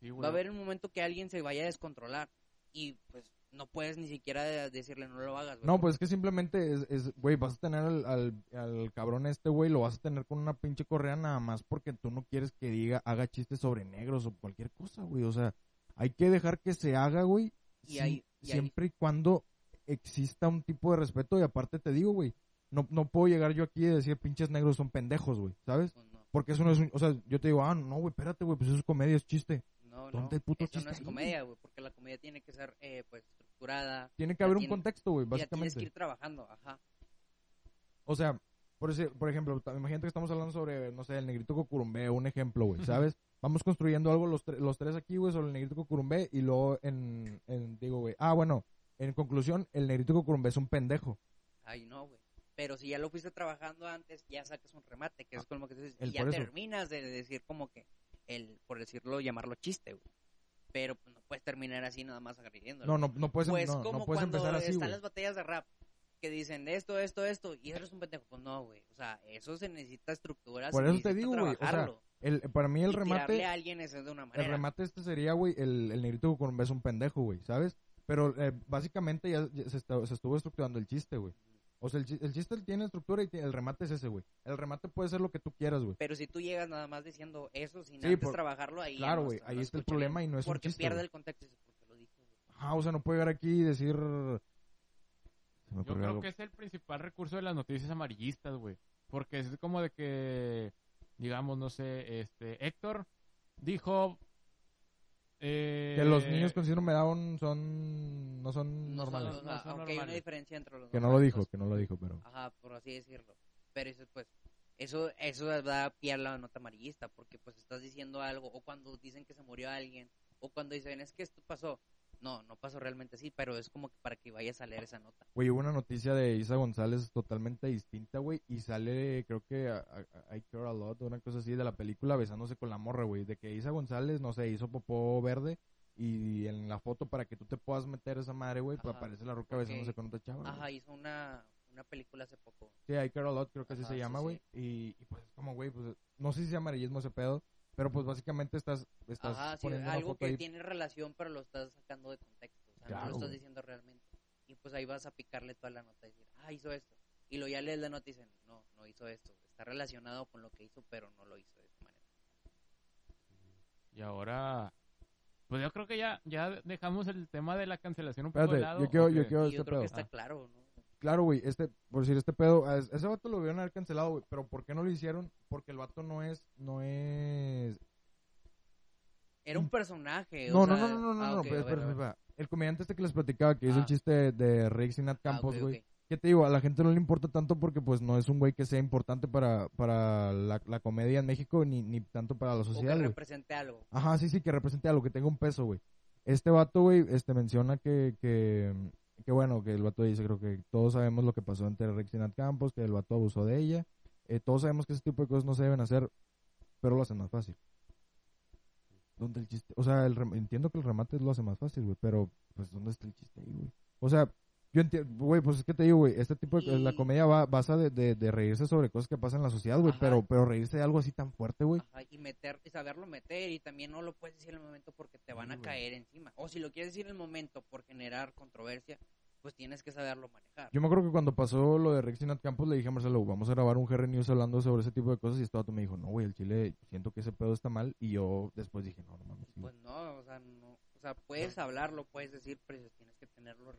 C: Sí,
A: Va a haber un momento que alguien se vaya a descontrolar. Y pues no puedes ni siquiera de- decirle no lo hagas. güey,
B: No, pues es que simplemente es, es, güey, vas a tener al, al, al cabrón este, güey, lo vas a tener con una pinche correa nada más porque tú no quieres que diga, haga chistes sobre negros o cualquier cosa, güey. O sea, hay que dejar que se haga, güey,
A: Y
B: si-
A: hay- y hay-
B: siempre y cuando exista un tipo de respeto. Y aparte te digo, güey, no, no puedo llegar yo aquí y decir pinches negros son pendejos, güey, ¿sabes?
A: pues, no,
B: Porque eso no es un, o sea, yo te digo, ah, no, güey, espérate, güey, pues eso es comedia, es chiste.
A: No, no.
B: ¿Dónde el puto
A: Eso no es
B: ahí,
A: comedia, güey. Porque la comedia tiene que ser, eh, pues, estructurada.
B: Tiene que haber un contexto, güey,
A: Ya tienes
B: básicamente.
A: que ir trabajando, ajá.
B: O sea, por, ese- por ejemplo, imagínate que estamos hablando sobre, no sé, el negrito cocurumbé, un ejemplo, güey, ¿sabes? Vamos construyendo algo los, tre- los tres aquí, güey, sobre el negrito cocurumbé y luego en, en digo, güey, ah, bueno, en conclusión, el negrito cocurumbé es un pendejo.
A: Ay, no, güey. Pero si ya lo fuiste trabajando antes, ya sacas un remate, que es como que dices, y ya
B: eso.
A: terminas de decir como que, el por decirlo, llamarlo chiste, güey. Pero pues, no puedes terminar así nada más agrediéndolo.
B: No, no, no puedes,
A: Pues
B: no, no
A: como
B: puedes
A: cuando
B: empezar así,
A: están
B: güey.
A: las batallas de rap, que dicen esto, esto, esto, y eres un pendejo. Pues no, güey. O sea, eso se necesita estructuras.
B: Por eso te digo, güey, o sea,
A: trabajarlo.
B: El, para mí el
A: Y
B: remate,
A: a alguien es de una
B: el
A: manera.
B: remate este sería, güey, el, el negrito cocurumbé es un pendejo, güey, ¿sabes? Pero eh, básicamente ya, ya se, está- se estuvo estructurando el chiste, güey. O sea, el, el chiste tiene estructura y el remate es ese, güey. El remate puede ser lo que tú quieras, güey.
A: Pero si tú llegas nada más diciendo eso sin
B: Sí,
A: antes
B: por-
A: trabajarlo, ahí
B: claro, güey, ahí
A: no
B: está el problema
A: bien.
B: y no es un
A: Porque
B: chiste,
A: pierde el contexto. y dice, ¿por qué lo dijo, güey?
B: Ajá, o sea, no puede llegar aquí y decir... Se me
C: Yo creo
B: algo.
C: que es el principal recurso de las noticias amarillistas, güey. Porque es como de que, digamos, no sé, este, Héctor dijo... eh,
B: Que los niños con síndrome Down son... No son
A: No son-
B: normales.
C: No son
A: aunque hay una diferencia entre los
B: Que no lo dijo, que no lo dijo, pero...
A: Ajá, por así decirlo. Pero eso, pues, eso, eso da pie a la nota amarillista, porque pues estás diciendo algo, o cuando dicen que se murió alguien, o cuando dicen, es que esto pasó. No, no pasó realmente así, pero es como que para que vayas a leer esa nota.
B: Güey, hubo una noticia de Isa González totalmente distinta, güey, y sale, creo que I Care A Lot, una cosa así, de la película besándose con la morra, güey, de que Isa González, no sé, hizo popó verde, y en la foto para que tú te puedas meter esa madre, güey, pues aparece la roca besándose con otra chava.
A: Ajá, hizo una, una película hace poco.
B: Sí, I Care A Lot, creo que así se llama,
A: sí,
B: güey, y, y pues es como, güey, pues no sé si es amarillismo ese pedo, pero pues básicamente estás, estás
A: Ajá, sí,
B: poniendo una
A: algo
B: foto
A: que
B: ahí.
A: tiene relación, pero lo estás sacando de contexto. O sea, no lo estás diciendo realmente. Y pues ahí vas a picarle toda la nota y decir, ah, hizo esto. Y luego ya lees la nota y dicen, no, no hizo esto. Está relacionado con lo que hizo, pero no lo hizo de esa manera.
C: Y ahora, pues yo creo que ya, ya dejamos el tema de la cancelación un poco de lado.
B: yo quiero, este
A: yo creo
B: pedo.
A: que está
C: Ah.
A: claro, ¿no?
B: Claro, güey, este, por decir este pedo, a ese vato lo vieron haber cancelado, güey, pero ¿por qué no lo hicieron? Porque el vato no es, no es...
A: Era un personaje.
B: No,
A: o
B: no,
A: sea-
B: no, no, no,
A: ah,
B: no, espera, espera. El comediante este que les platicaba, que hizo el
A: Ah.
B: chiste de, Rick Sinat
A: Ah,
B: Campos, güey. ¿Qué te digo? A la gente no le importa tanto porque pues no es un güey que sea importante para, para la, la comedia en México ni, ni tanto para la
A: O que
B: sociedad,
A: represente algo.
B: Ajá, sí, sí, que represente algo, que tenga un peso, güey. Este vato, güey, este menciona que, que, que bueno, que el vato dice, creo que todos sabemos lo que pasó entre Rex y Nat Campos, que el vato abusó de ella. Eh, todos sabemos que ese tipo de cosas no se deben hacer, pero lo hacen más fácil. ¿Dónde el chiste? O sea, el rem- entiendo que el remate lo hace más fácil, güey, pero pues ¿dónde está el chiste ahí, güey? O sea, yo entiendo, güey, pues es que te digo, güey, este tipo de la comedia va, basa de, de, de reírse sobre cosas que pasan en la sociedad, güey, pero, pero reírse de algo así tan fuerte, güey.
A: Y meter, y saberlo meter, y también no lo puedes decir en el momento porque te van
B: Sí,
A: a caer encima. O si lo quieres decir en el momento por generar controversia, pues tienes que saberlo manejar.
B: Yo me acuerdo que cuando pasó lo de Rex Nat Campos le dije a Marcelo, vamos a grabar un GR News hablando sobre ese tipo de cosas y este vato me dijo, no, güey, el chile, siento que ese pedo está mal y yo después dije, no, no mames. sí,
A: Pues no, o sea, no, o sea, puedes hablarlo, puedes decir, pero tienes que tenerlo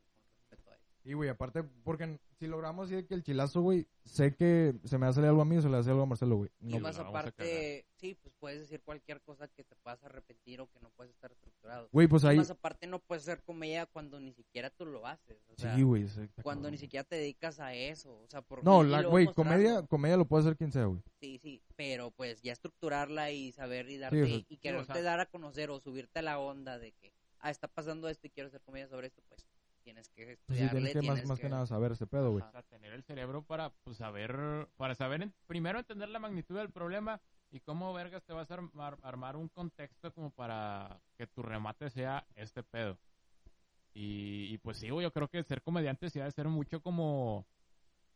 A: respeto.
B: Sí, güey, aparte, porque si logramos decir que el chilazo, güey, sé que se me va a salir algo a mí o se le va a salir algo a Marcelo, güey.
A: Y
B: No,
A: más
C: vamos a
A: aparte, sí, pues puedes decir cualquier cosa que te puedas arrepentir o que no puedes estar estructurado.
B: Güey, pues
A: Y
B: ahí...
A: más aparte no puedes hacer comedia cuando ni siquiera tú lo haces. O sea,
B: Sí, güey.
A: cuando ni siquiera te dedicas a eso. O sea, por
B: No,
A: y
B: güey, comedia, comedia lo puede hacer quien sea, güey.
A: Sí, sí, pero pues ya estructurarla y saber y darte
B: o sea,
A: y
C: sí,
A: quererte
C: o sea-
A: dar a conocer o subirte a la onda de que, ah, está pasando esto y quiero hacer comedia sobre esto, pues tienes que
B: Pues sí,
A: estudiarle,
B: tienes que más,
A: tienes
B: más que nada saber ese pedo, güey.
C: O sea, tener el cerebro para pues, saber, para saber en- primero entender la magnitud del problema y cómo vergas te vas a armar, armar un contexto como para que tu remate sea este pedo. Y, y, pues sí, güey, yo creo que ser comediante sí ha de ser mucho como,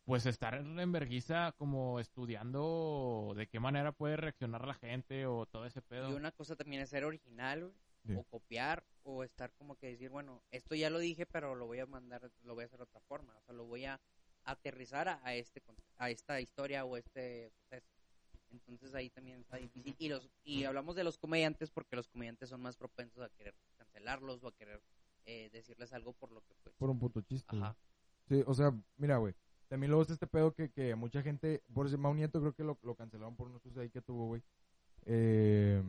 C: pues estar en vergüenza como estudiando de qué manera puede reaccionar la gente o todo ese pedo.
A: Y una cosa también es ser original, güey, O copiar, o estar como que decir, bueno, esto ya lo dije, pero lo voy a mandar, lo voy a hacer de otra forma, o sea, lo voy a aterrizar a, a este a esta historia o este suceso. Entonces ahí también está difícil. Y los y hablamos de los comediantes porque los comediantes son más propensos a querer cancelarlos o a querer eh, decirles algo por lo que pues.
B: Por un puto chiste.
A: Ajá.
B: Sí, o sea, mira, güey. También luego está este pedo que, que mucha gente, por ese Mau Nieto creo que lo, lo cancelaron por unos ahí que tuvo, güey. Eh,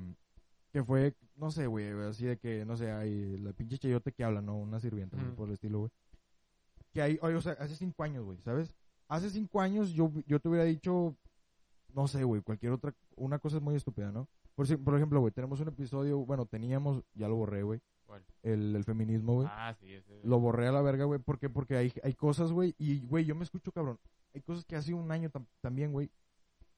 B: que fue, no sé, güey, así de que, no sé, hay la pinche chayote que habla, ¿no? Una sirvienta, por el estilo, güey. Que hay, oye, o sea, hace cinco años, güey, ¿sabes? Hace cinco años yo, yo te hubiera dicho, no sé, güey, cualquier otra, una cosa muy estúpida, ¿no? Por, por ejemplo, güey, tenemos un episodio, bueno, teníamos, ya lo borré, güey, el, el feminismo, güey.
C: Ah, sí, ese.
B: Lo borré a la verga, güey. ¿Por qué? Porque hay, hay cosas, güey. Y, güey, yo me escucho, cabrón. Hay cosas que hace un año tam- también, güey.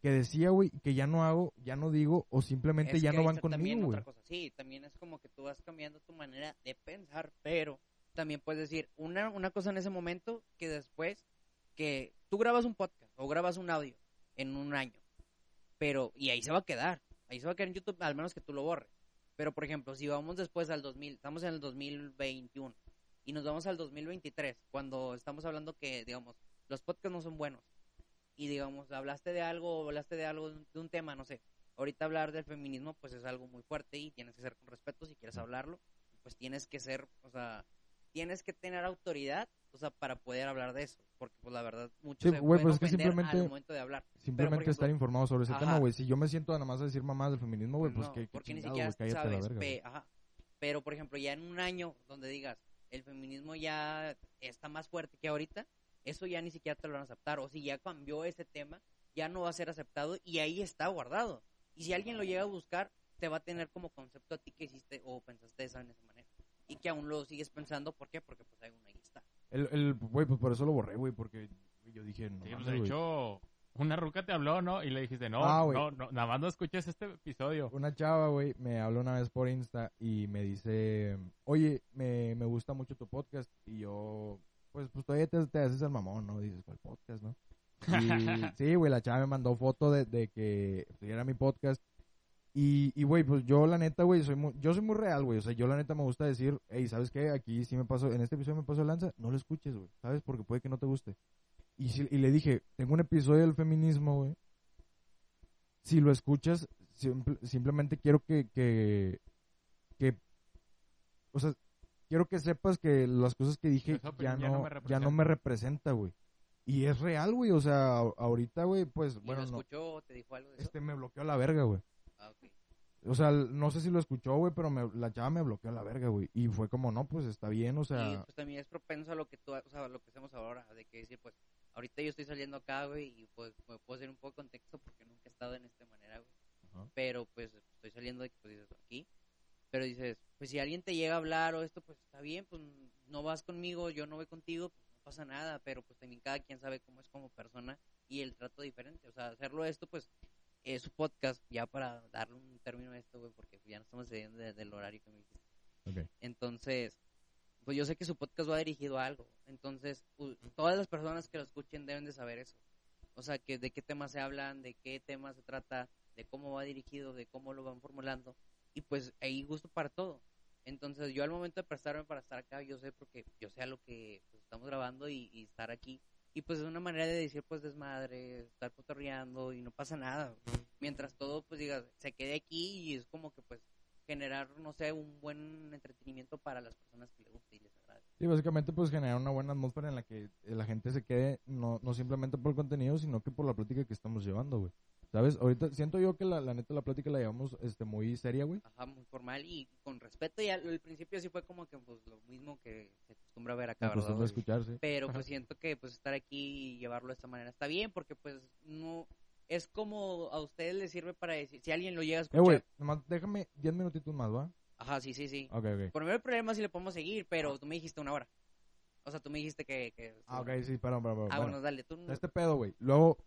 B: Que decía, güey, que ya no hago, ya no digo, o simplemente
A: Es
B: ya no van conmigo, güey.
A: Sí, también es como que tú vas cambiando tu manera de pensar, pero también puedes decir una, una cosa en ese momento que después, que tú grabas un podcast o grabas un audio en un año, pero, y ahí se va a quedar, ahí se va a quedar en YouTube, al menos que tú lo borres. Pero, por ejemplo, si vamos después al 2000, estamos en el 2021 y nos vamos al 2023, cuando estamos hablando que, digamos, los podcasts no son buenos y, digamos, hablaste de algo o hablaste de algo, de un, tema, no sé, ahorita hablar del feminismo pues es algo muy fuerte y tienes que ser con respeto si quieres hablarlo, pues tienes que ser, o sea, tienes que tener autoridad, o sea, para poder hablar de eso, porque pues la verdad muchos
B: Sí,
A: se
B: güey, pues es que
A: ofender
B: simplemente-
A: al momento de hablar.
B: Simplemente
A: ejemplo-
B: estar informado sobre ese
A: Ajá.
B: tema, güey. Si yo me siento nada más a decir mamás del feminismo, güey, pues
A: No,
B: que,
A: porque ni siquiera
B: cállate
A: sabes,
B: verga.
A: pe- ajá. Pero por ejemplo, ya en un año donde digas, el feminismo ya está más fuerte que ahorita, eso ya ni siquiera te lo van a aceptar, o si ya cambió ese tema, ya no va a ser aceptado y ahí está guardado. Y si alguien lo llega a buscar, te va a tener como concepto a ti que hiciste o pensaste de esa, en esa manera. Y que aún lo sigues pensando, ¿por qué? Porque pues aún ahí está.
B: El, el, güey, pues por eso lo borré, güey, porque yo dije, no
C: Sí, pues
B: mames,
C: de
B: güey.
C: hecho, una ruca te habló, ¿no? Y le dijiste, no,
B: Ah,
C: no, no, nada más no escuches este episodio.
B: Una chava, güey, me habló una vez por Insta y me dice, oye, me, me gusta mucho tu podcast. Y yo, pues, pues todavía te, te haces el mamón, ¿no? Dices, ¿cuál podcast, no? Y sí, güey, la chava me mandó foto de, de que era mi podcast. Y, y, güey, pues yo la neta, güey, soy muy, yo soy muy real, güey. O sea, yo la neta me gusta decir, hey, ¿sabes qué? Aquí sí me pasó, en este episodio me pasó lanza, no lo escuches, güey, ¿sabes? Porque puede que no te guste. Y, si- y le dije, tengo un episodio del feminismo, güey. Si lo escuchas, simple- simplemente quiero que, que, que, o sea, quiero que sepas que las cosas que dije
C: Esa
B: ya
C: no
B: no,
C: me
B: ya no
C: representa.
B: me representa, güey. Y es real, güey, o sea, ahorita, güey, pues,
A: ¿Y
B: bueno,
A: lo
B: no,
A: escuchó o te dijo algo de eso?
B: este me bloqueó a la verga, güey.
A: Ah, ok.
B: O sea, no sé si lo escuchó, güey, pero me- la chava me bloqueó a la verga, güey. Y fue como, no, pues está bien, o
A: y
B: sea,
A: pues también es propenso a lo que tú, o sea, a lo que hacemos ahora, de que decir, pues, ahorita yo estoy saliendo acá, güey, y pues me puedo hacer un poco de contexto porque nunca he estado en esta manera, güey. Pero pues estoy saliendo de que pues dices aquí, pero dices, pues si alguien te llega a hablar o esto, pues está bien, pues no vas conmigo, yo no voy contigo, pues no pasa nada, pero pues también cada quien sabe cómo es como persona y el trato diferente, o sea, hacerlo esto, pues es su podcast, ya para darle un término a esto, güey, porque ya no estamos cediendo de- del horario que me dijiste. Entonces, pues yo sé que su podcast va dirigido a algo. Entonces, todas las personas que lo escuchen deben de saber eso. O sea, que de qué temas se hablan, de qué temas se trata, de cómo va dirigido, de cómo lo van formulando. Y pues hay gusto para todo. Entonces, yo al momento de prestarme para estar acá, yo sé porque yo sé a lo que pues, estamos grabando y, y estar aquí. Y pues es una manera de decir, pues desmadre, estar cotorreando y no pasa nada. Mientras todo, pues digas, se quede aquí y es como que pues generar, no sé, un buen entretenimiento para las personas que les guste y les agrade.
B: Sí, básicamente pues generar una buena atmósfera en la que la gente se quede no, no simplemente por el contenido, sino que por la plática que estamos llevando, güey. ¿Sabes? Ahorita siento yo que la, la neta la plática la llevamos este, muy seria, güey.
A: Ajá, muy formal y con respeto. Y al, al principio sí fue como que pues lo mismo que se acostumbra a ver acá, ¿verdad?
B: acostumbro a escuchar, sí.
A: Pero pues siento que pues estar aquí y llevarlo de esta manera está bien porque pues no es como a ustedes les sirve para decir, si alguien lo llega a
B: Eh,
A: escuchar.
B: güey, nomás déjame 10 minutitos más, ¿va?
A: Ajá, sí, sí, sí.
B: Ok, ok.
A: Por mí el problema si le podemos seguir, pero tú me dijiste una hora. O sea, tú me dijiste que... que
B: Ah, ok, sí, perdón, perdón.
A: Ah,
B: bueno.
A: bueno, dale, tú...
B: Este pedo, güey. Luego,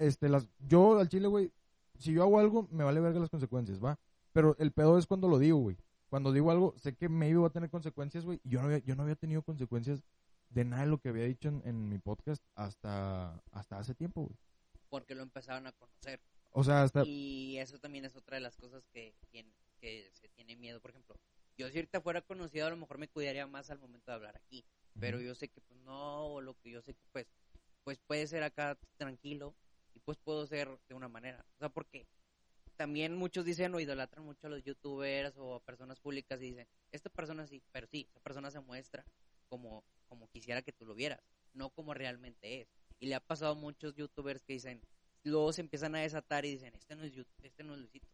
B: este, las, yo al chile, güey, si yo hago algo, me vale verga las consecuencias, ¿va? Pero el pedo es cuando lo digo, güey. Cuando digo algo, sé que maybe va a tener consecuencias, güey. Yo no había, yo no había tenido consecuencias de nada de lo que había dicho en, en mi podcast hasta, hasta hace tiempo, güey.
A: Porque lo empezaron a conocer.
B: O sea, hasta...
A: Y eso también es otra de las cosas que, tiene, que se tiene miedo. Por ejemplo, yo si ahorita fuera conocido, a lo mejor me cuidaría más al momento de hablar aquí. Pero yo sé que pues no, o lo que yo sé que pues, pues puede ser acá tranquilo y pues puedo ser de una manera. O sea, porque también muchos dicen o idolatran mucho a los youtubers o a personas públicas y dicen, esta persona sí, pero sí, esa persona se muestra como, como quisiera que tú lo vieras, no como realmente es. Y le ha pasado a muchos youtubers que dicen, luego se empiezan a desatar y dicen, este no es YouTube, este no es Luisito,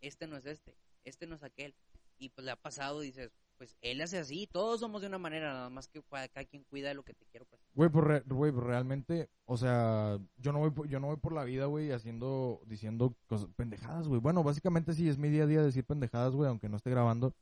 A: este no es este, este no es aquel. Y pues le ha pasado y dices, pues él hace así, todos somos de una manera, nada más que cada quien cuida de lo que te quiero presentar.
B: Güey, pues, re- güey, pues, realmente, o sea, yo no voy por, yo no voy por la vida, güey, haciendo, diciendo cosas, pendejadas, güey. Bueno, básicamente sí, es mi día a día decir pendejadas, güey, aunque no esté grabando.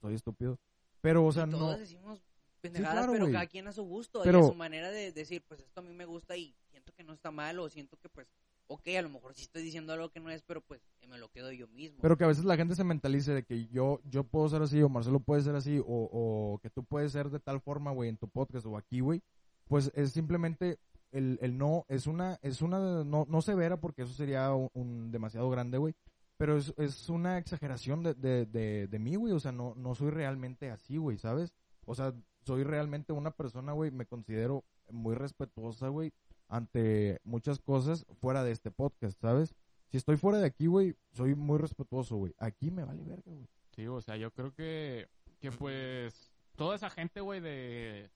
B: Soy estúpido. Pero, o sea,
A: Y
B: no...
A: todos decimos pendejadas,
B: claro,
A: pero cada quien a su gusto
B: Pero-
A: y a su manera de decir, pues esto a mí me gusta y siento que no está mal o siento que pues, ok, a lo mejor sí estoy diciendo algo que no es, pero pues me lo quedo yo mismo.
B: Pero que a veces la gente se mentalice de que yo, yo puedo ser así, o Marcelo puede ser así, o, o que tú puedes ser de tal forma, güey, en tu podcast o aquí, güey. Pues es simplemente el, el no, es una, es una, no, no severa porque eso sería un, un demasiado grande, güey. Pero es, es una exageración de, de, de, de mí, güey. O sea, no, no soy realmente así, güey, ¿sabes? O sea, soy realmente una persona, güey, me considero muy respetuosa, güey, ante muchas cosas fuera de este podcast, ¿sabes? Si estoy fuera de aquí, güey, soy muy respetuoso, güey. Aquí me vale verga, güey.
C: Sí, o sea, yo creo que, que pues toda esa gente, güey, de...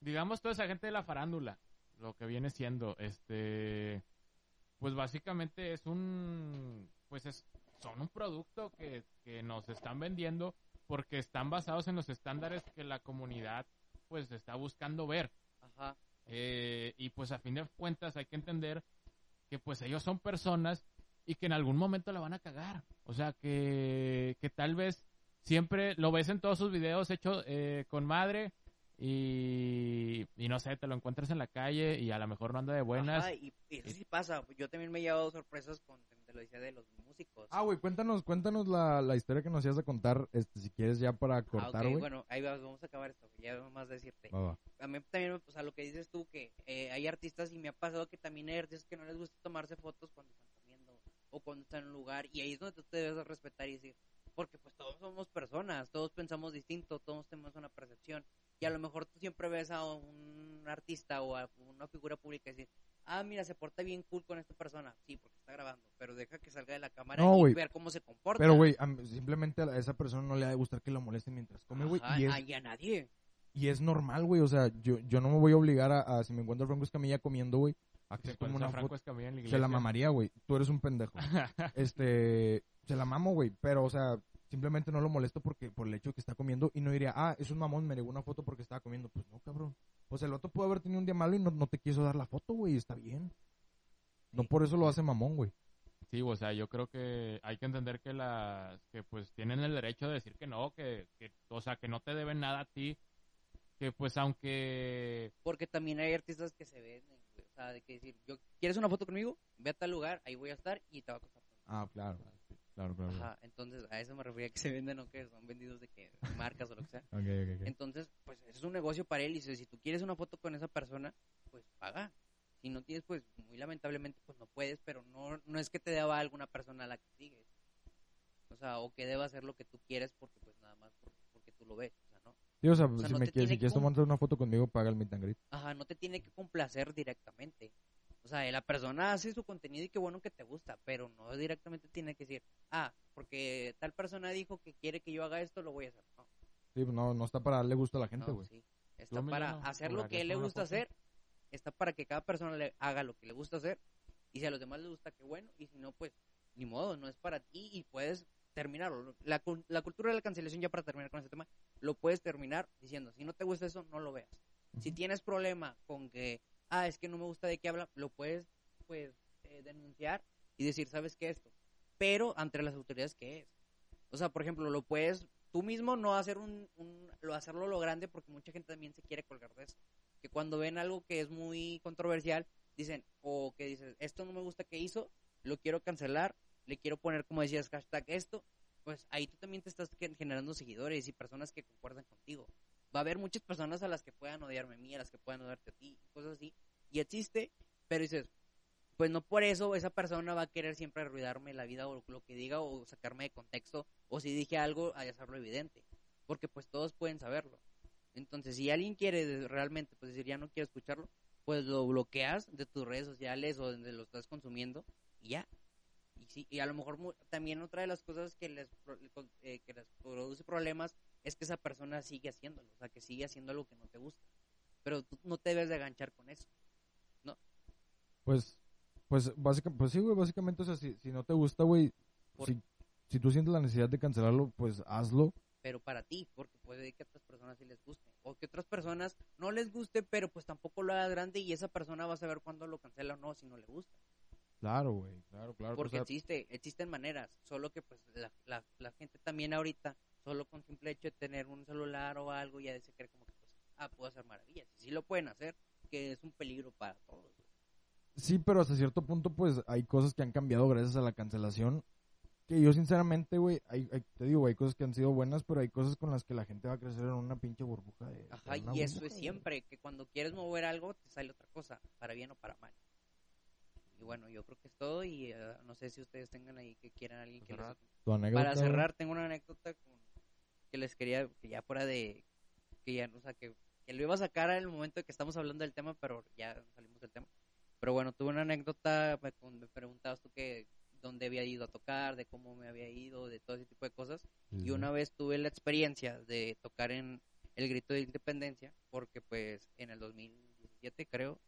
C: Digamos, toda esa gente de la farándula, lo que viene siendo, este... Pues básicamente es un... Pues es, son un producto que, que nos están vendiendo porque están basados en los estándares que la comunidad, pues, está buscando ver.
A: Ajá.
C: Eh, y pues a fin de cuentas hay que entender que pues ellos son personas y que en algún momento la van a cagar. O sea, que, que tal vez siempre lo ves en todos sus videos hecho eh, con madre y, y no sé, te lo encuentras en la calle y a lo mejor no anda de buenas.
A: Y eso sí pasa. Yo también me he llevado sorpresas con, te lo decía, de los músicos.
B: Ah, güey, cuéntanos, cuéntanos la, la historia que nos ibas a contar, este, si quieres ya para
A: Ah,
B: cortar, güey.
A: bueno, ahí va, vamos a acabar esto. Ya más decirte.
B: Va, va.
A: A mí también, me- o sea, lo que dices tú, que eh, hay artistas y me ha pasado que también hay artistas que no les gusta tomarse fotos cuando están comiendo o cuando están en un lugar y ahí es donde tú te debes de respetar y decir, porque pues todos somos personas, todos pensamos distinto, todos tenemos una percepción y a lo mejor tú siempre ves a un artista o a una figura pública y decir, ah, mira, se porta bien cool con esta persona. Sí, porque está grabando, pero deja que salga de la cámara
B: No,
A: y
B: güey.
A: ver cómo se comporta.
B: Pero, güey, simplemente a esa persona no le ha de gustar que la molesten mientras come, güey. Y es,
A: ay, a nadie.
B: y es normal, güey. O sea, yo, yo no me voy a obligar a, a- si me encuentro a Franco Escamilla comiendo, güey, a que
C: Se
B: se
C: encuentra
B: una
C: Franco
B: foto.
C: Escamilla en la
B: Se
C: iglesia.
B: la mamaría, güey. Tú eres un pendejo. este, se la mamo, güey. Pero, o sea, simplemente no lo molesto porque por el hecho de que está comiendo y no diría, ah, es un mamón, me negó una foto porque estaba comiendo. Pues no, cabrón. O sea, el otro puede haber tenido un día malo y no, no te quiso dar la foto, güey. Está bien. No por eso lo hace mamón, güey.
C: Sí, o sea, yo creo que hay que entender que las que pues tienen el derecho de decir que no, que, que o sea, que no te deben nada a ti, que pues aunque
A: Porque también hay artistas que se venden, güey. O sea, de que decir, yo, ¿quieres una foto conmigo? Ve a tal lugar, ahí voy a estar y te va a costar.
B: Ah, claro. Claro, claro.
A: Ajá, entonces a eso me refería que se venden o que son vendidos de que marcas o lo que sea.
B: Ok, ok, ok.
A: Entonces, pues es un negocio para él y si tú quieres una foto con esa persona, pues paga. Si no tienes, pues muy lamentablemente, pues no puedes, pero no, no es que te deba alguna persona a la que sigues. O sea, o que deba hacer lo que tú quieres porque pues nada más por- porque tú lo ves. O sea, ¿no?
B: Sí, o sea,
A: sea,
B: si,
A: no
B: me
A: te
B: quieres, si quieres tomarte una foto conmigo, paga el meet and greet.
A: Ajá, no te tiene que complacer directamente. O sea, la persona hace su contenido y qué bueno que te gusta, pero no directamente tiene que decir, ah, porque tal persona dijo que quiere que yo haga esto, lo voy a hacer. No,
B: Sí, no, no está para darle gusto a la gente,
A: no,
B: güey.
A: sí. Está para hacer lo que
C: ¿cobrarías
A: él le gusta hacer, está para que cada persona le haga lo que le gusta hacer, y si a los demás les gusta, qué bueno, y si no, pues, ni modo, no es para ti y puedes terminarlo. La, cul- la cultura de la cancelación, ya para terminar con ese tema, lo puedes terminar diciendo, si no te gusta eso, no lo veas. Si tienes problema con que, ah, es que no me gusta de qué habla, lo puedes, pues, eh, denunciar y decir, ¿sabes qué esto? Pero ante las autoridades, ¿qué es? O sea, por ejemplo, lo puedes tú mismo no hacer un, un- lo hacerlo lo grande porque mucha gente también se quiere colgar de eso. Que cuando ven algo que es muy controversial, dicen, o que dices, esto no me gusta que hizo, lo quiero cancelar, le quiero poner, como decías, hashtag esto, pues ahí tú también te estás gen- generando seguidores y personas que concuerdan contigo. Va a haber muchas personas a las que puedan odiarme a mí, a las que puedan odiarte a ti, cosas así. Y existe, pero dices, pues no por eso esa persona va a querer siempre arruinarme la vida o lo que diga o sacarme de contexto o si dije algo a hacerlo evidente, porque pues todos pueden saberlo. Entonces, si alguien quiere realmente pues decir ya no quiero escucharlo, pues lo bloqueas de tus redes sociales o donde lo estás consumiendo y ya. Y sí, y a lo mejor también otra de las cosas que les eh, que les produce problemas es que esa persona sigue haciéndolo, o sea, que sigue haciendo algo que no te gusta. Pero tú no te debes de aganchar con eso.
B: Pues, pues, básica, pues sí, güey, básicamente, o sea, si, si no te gusta, güey, si, si tú sientes la necesidad de cancelarlo, pues hazlo.
A: pero para ti, porque puede que a otras personas sí les guste, o que otras personas no les guste, pero pues tampoco lo haga grande y esa persona va a saber cuándo lo cancela o no si no le gusta,
B: Claro, güey, claro, claro.
A: porque
B: o sea,
A: existe, existen maneras, solo que pues la, la, la gente también ahorita, solo con simple hecho de tener un celular o algo, ya se cree como que pues, ah, puedo hacer maravillas, y sí lo pueden hacer, que es un peligro para todos.
B: Sí, pero hasta cierto punto, pues, hay cosas que han cambiado gracias a la cancelación. Que yo, sinceramente, güey, hay, hay- te digo, hay cosas que han sido buenas, pero hay cosas con las que la gente va a crecer en una pinche burbuja de...
A: Ajá, y eso
B: burbuja,
A: es siempre, que cuando quieres mover algo te sale otra cosa, para bien o para mal. Y bueno, yo creo que es todo y eh, no sé si ustedes tengan ahí que quieran alguien que les...
C: Cerrar.
B: Tu anécdota,
A: Para cerrar, tengo una anécdota con- que les quería, que ya fuera de, que ya, o sea, que, que lo iba a sacar en el momento de que estamos hablando del tema, pero ya salimos del tema. Pero bueno, tuve una anécdota, me, preguntabas tú que dónde había ido a tocar, de cómo me había ido, de todo ese tipo de cosas. Y una vez tuve la experiencia de tocar en el Grito de Independencia, porque pues en el 2017 creo,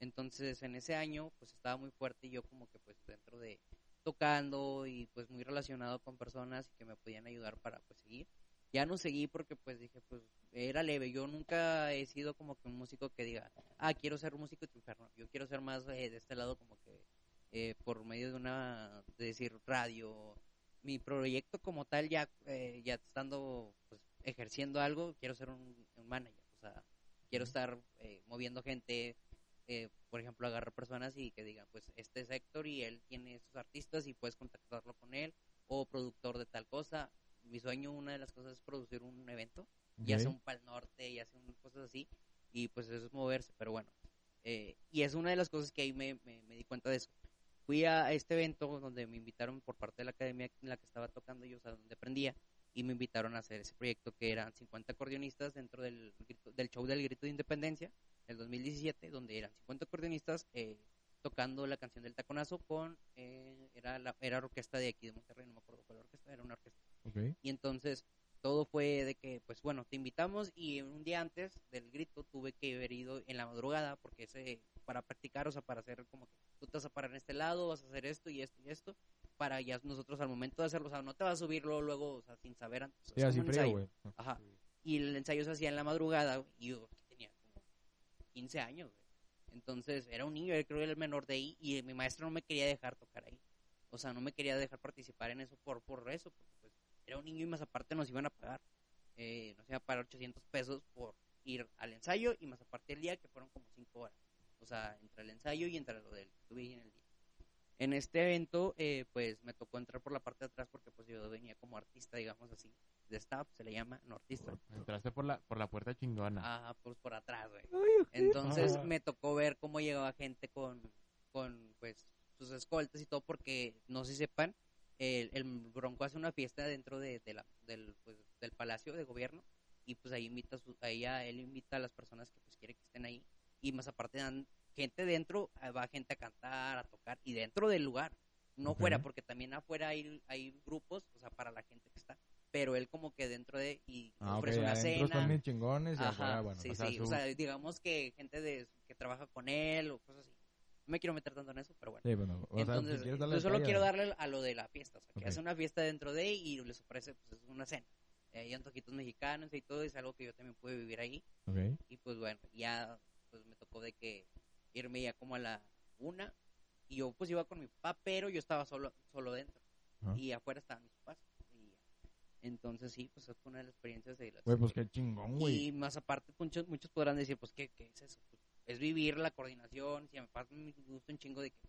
A: entonces en ese año pues estaba muy fuerte y yo como que pues dentro de tocando y pues muy relacionado con personas y que me podían ayudar para pues seguir. Ya no seguí porque pues dije pues era leve, yo nunca he sido como que un músico que diga, ah, quiero ser músico y triunfar, no, yo quiero ser más eh, de este lado como que eh, por medio de una, de decir radio, mi proyecto como tal ya eh, ya estando pues ejerciendo algo quiero ser un, un manager. O sea quiero estar eh, moviendo gente eh, por ejemplo agarrar personas y que digan pues este es Héctor y él tiene estos artistas y puedes contactarlo con él o productor de tal cosa mi sueño una de las cosas es producir un evento ya
B: Ok.
A: sea un pal norte ya sea un, cosas así y pues eso es moverse pero bueno eh, y es una de las cosas que ahí me, me, me di cuenta de eso fui a este evento donde me invitaron por parte de la academia en la que estaba tocando yo, o sea, donde aprendía, y me invitaron a hacer ese proyecto que eran 50 acordeonistas dentro del, del show del Grito de Independencia, del 2017, donde eran 50 acordeonistas eh, tocando la canción del taconazo con, eh, era la era orquesta de aquí de Monterrey, no me acuerdo cuál orquesta, era una orquesta. Y entonces todo fue de que, pues bueno, te invitamos y un día antes del grito tuve que haber ido en la madrugada porque ese, para practicar, o sea, para hacer como que tú te vas a parar en este lado, vas a hacer esto y esto y esto, para ya nosotros al momento de hacerlo, o sea, no te vas a subirlo luego, o sea, sin saber antes. sea,
B: Sí, güey.
A: Ajá. Y el ensayo se hacía en la madrugada y yo tenía como 15 años, güey. Entonces era un niño, yo creo que era el menor de ahí y mi maestro no me quería dejar tocar ahí. O sea, no me quería dejar participar en eso por, por eso, porque era un niño y más aparte nos iban a pagar. Eh, nos iban a pagar 800 pesos por ir al ensayo y más aparte el día que fueron como 5 horas. O sea, entre el ensayo y entre lo del que ahí en el día. En este evento, eh, pues me tocó entrar por la parte de atrás porque pues yo venía como artista, digamos así, de staff, se le llama, no artista.
C: Entraste por la, por la puerta chingona.
A: Ah, pues por atrás, güey. Entonces
C: Ah.
A: me tocó ver cómo llegaba gente con, con pues, sus escoltas y todo, porque no sé si sepan, el, el Bronco hace una fiesta dentro de, de la, del, pues, del Palacio de Gobierno y pues ahí invita, a su, ahí a- él invita a las personas que pues quiere que estén ahí y más aparte dan gente dentro, eh, va gente a cantar, a tocar y dentro del lugar, no fuera, porque también afuera hay, hay grupos, o sea, para la gente que está, pero él como que dentro de y
B: Ah,
A: ofrece una
B: adentro
A: cena.
B: están mis chingones y
A: Ajá,
B: afuera, bueno.
A: sí,
C: o sea,
A: sí,
C: su-
A: o sea, digamos que gente de, que trabaja con él o cosas así. No me quiero meter tanto en eso, pero bueno.
B: Sí, bueno, sea,
A: Entonces,
B: si darle
A: yo solo quiero darle a lo de la fiesta, o sea, que hace una fiesta dentro de y les ofrece pues es una cena. Eh, hay antojitos mexicanos y todo, es algo que yo también pude vivir ahí.
B: Ok.
A: Y pues bueno, ya pues me tocó de que irme ya como a la una y yo pues iba con mi papá, pero yo estaba solo solo dentro y afuera estaban mis papás. Entonces sí, pues es una de las experiencias de las
B: Güey, pues qué chingón, güey.
A: y más aparte, muchos, muchos podrán decir, pues, ¿qué, qué es eso? Pues, es vivir la coordinación. Si me pasa, me gusta un chingo de que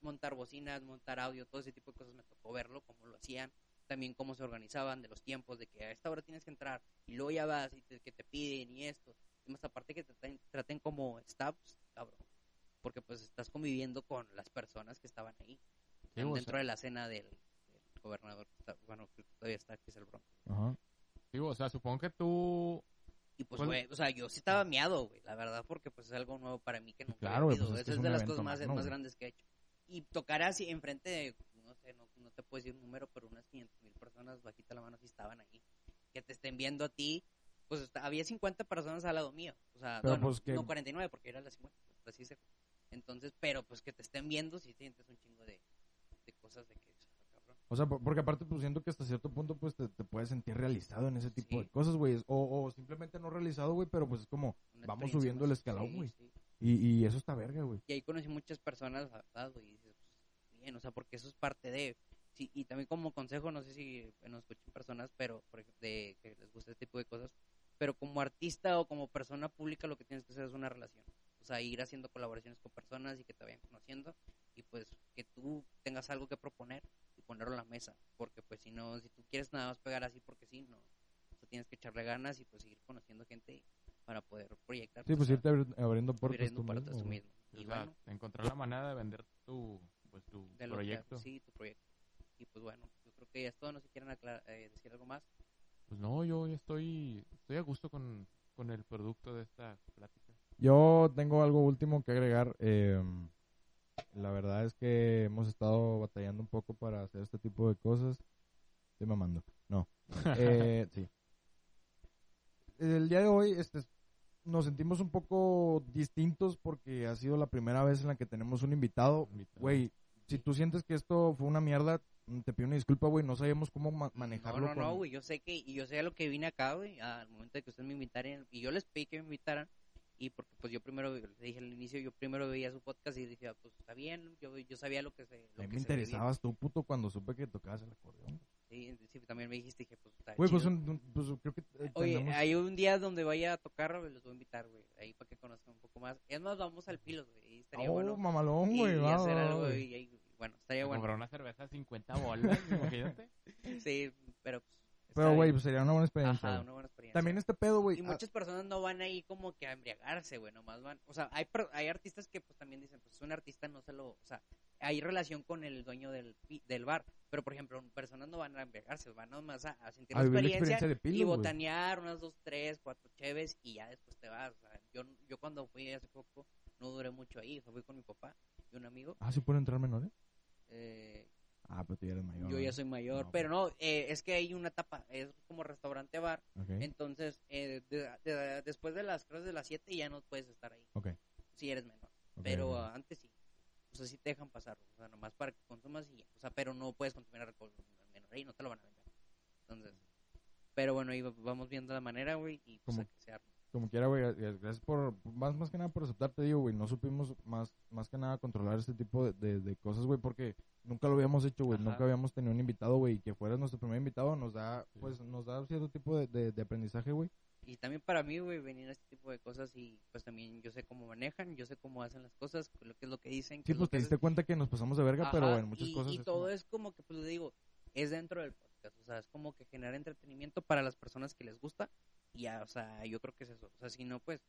A: montar bocinas, montar audio, todo ese tipo de cosas me tocó verlo, cómo lo hacían. También cómo se organizaban, de los tiempos, de que a esta hora tienes que entrar y luego ya vas y te- que te piden y esto. Y más aparte que te traten, traten como staff, pues, cabrón. Porque pues estás conviviendo con las personas que estaban ahí.
C: O
A: dentro
C: sea-
A: de la cena del, del gobernador, que está- bueno, que todavía está, que es el Bronco.
B: Ajá.
C: Sí, o sea, supongo que tú...
A: Y pues,
C: ¿Cuál-
A: güey, o sea, yo sí estaba miado, güey, la verdad, porque pues es algo nuevo para mí que nunca
B: claro,
A: había vivido.
B: pues, es
A: Esa
B: es
A: es de las cosas más, más grandes que he hecho. Y tocar así enfrente de, no sé, no, no te puedo decir un número, pero unas 500 mil personas, bajita la mano, sí estaban ahí. Que te estén viendo a ti, pues está- había 50 personas al lado mío. O sea,
B: Pero,
A: bueno,
B: pues,
A: no 49, porque era las 50, por así decirlo. Entonces, pero pues que te estén viendo, si sientes un chingo de, de cosas de que.
B: O sea, por- porque aparte, pues siento que hasta cierto punto, pues te, te puedes sentir realizado en ese tipo
A: Sí.
B: de cosas, güey. O, o simplemente no realizado, güey, pero pues es como,
A: Una
B: vamos subiendo el escalón, güey.
A: sí.
B: Y, y eso está verga, güey.
A: y ahí conocí muchas personas, la verdad, güey, y dices, pues, bien, o sea, porque eso es parte de, sí, y también como consejo, no sé si nos escuchan personas, pero, por ejemplo, de que les gusta este tipo de cosas, pero como artista o como persona pública lo que tienes que hacer es una relación, o sea, ir haciendo colaboraciones con personas y que te vayan conociendo, y pues que tú tengas algo que proponer ponerlo en la mesa, porque pues si no, si tú quieres nada más pegar así porque sí, no, o sea, tienes que echarle ganas y pues seguir conociendo gente para poder proyectar.
B: Sí, pues
A: sea,
B: irte abri- abriendo puertas
A: abriendo
B: tú
A: puertas
B: mismo,
A: tú mismo.
C: O
A: Y
C: sea,
A: bueno,
C: encontrar la manera de vender tu, pues, tu
A: de lo que-
C: proyecto.
A: sí, tu proyecto. Y pues bueno, yo creo que ya es todo. No sé si quieren eh, decir algo más.
C: Pues no, yo estoy, estoy a gusto con, con el producto de esta plática.
B: Yo tengo algo último que agregar. eh, la verdad es que hemos estado batallando un poco para hacer este tipo de cosas. Estoy mamando. No. Eh, sí. El día de hoy este, nos sentimos un poco distintos porque ha sido la primera vez en la que tenemos un invitado. Güey, si tú sientes que esto fue una mierda, te pido una disculpa, güey. No sabíamos cómo ma- manejarlo.
A: No, no, no,
B: con-
A: güey. Yo sé que, y yo sé a lo que vine acá, güey, al momento de que ustedes me invitaran. Y yo les pedí que me invitaran. Y porque pues yo primero, les dije al inicio, yo primero veía su podcast y decía, pues está bien. Yo, yo sabía lo que se. Lo
B: A mí
A: que
B: me
A: se vivía.
B: interesabas tú, puto, cuando supe que tocabas el acordeón.
A: Sí, sí, también me dijiste, dije, pues está
B: Güey, pues,
A: chido.
B: un- un- pues creo que eh,
A: Oye,
B: tenemos-
A: hay un día donde vaya a tocar, los voy a invitar, güey. Ahí para que conozcan un poco más. Es más, vamos al Pilos, güey. y Estaría
B: Oh,
A: bueno.
B: mamalón,
A: y,
B: güey.
A: y
B: va,
A: hacer
B: va,
A: algo,
B: güey.
A: y, y- bueno, estaría bueno.
C: Comprar una cerveza a 50 bolas, imagínate.
A: Sí, pero pues.
B: Pero, güey, pues sería una buena experiencia.
A: Ajá, una buena experiencia.
B: También este pedo, güey.
A: Y
B: ah,
A: muchas personas no van ahí como que a embriagarse, güey, nomás van. O sea, hay, hay artistas que pues también dicen, pues un artista no se lo. O sea, hay relación con el dueño del, del bar. Pero, por ejemplo, personas no van a embriagarse, van nomás a, a sentir
B: A
A: la
B: vivir la
A: experiencia,
B: experiencia de
A: y
B: Pilos, güey.
A: botanear unas dos, tres, cuatro cheves y ya después te vas. O sea, yo, yo cuando fui hace poco no duré mucho ahí, o sea, fui con mi papá y un amigo.
B: Ah, ¿sí pueden entrar menores?
A: Eh,
B: Ah, pero tú ya eres mayor.
A: yo ya soy mayor,
B: No,
A: pero no, eh, es que hay una etapa, es como restaurante bar,
B: Ok,
A: entonces eh, de- de- después de las creo de las 7 ya no puedes estar ahí,
B: ok.
A: si eres menor,
B: ok,
A: pero ah, antes sí, o sea, sí te dejan pasar, o sea, nomás para que consumas y ya, o sea, pero no puedes consumir alcohol menor ahí, no te lo van a vender, entonces, pero bueno, ahí va- vamos viendo la manera, güey, y pues a que se arme.
B: Como quiera, güey, eh, gracias por, más, más que nada por aceptarte, digo, güey, no supimos más, más que nada controlar este tipo de, de, de cosas, güey, porque nunca lo habíamos hecho, güey, nunca habíamos tenido un invitado, güey, y que fueras nuestro primer invitado nos da,
C: Sí.
B: pues, nos da cierto tipo de, de, de aprendizaje, güey.
A: Y también para mí, güey, venir a este tipo de cosas y pues también yo sé cómo manejan, yo sé cómo hacen las cosas, lo que es lo que dicen.
B: Sí, pues te diste cuenta que nos pasamos de verga, pero en muchas
A: y,
B: cosas
A: Y
B: es
A: todo
B: como-
A: es como que, pues le digo, es dentro del podcast, o sea, es como que generar entretenimiento para las personas que les gusta y ya, o sea, yo creo que es eso. O sea, si no, pues,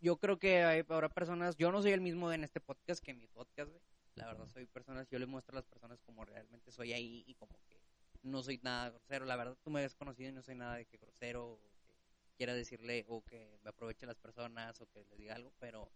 A: yo creo que hay ahora personas, yo no soy el mismo en este podcast que en mi podcast, güey. La verdad, soy personas, yo le muestro a las personas como realmente soy ahí y como que no soy nada grosero. La verdad, tú me has conocido y no soy nada de que grosero o que quiera decirle o que me aproveche a las personas o que les diga algo, pero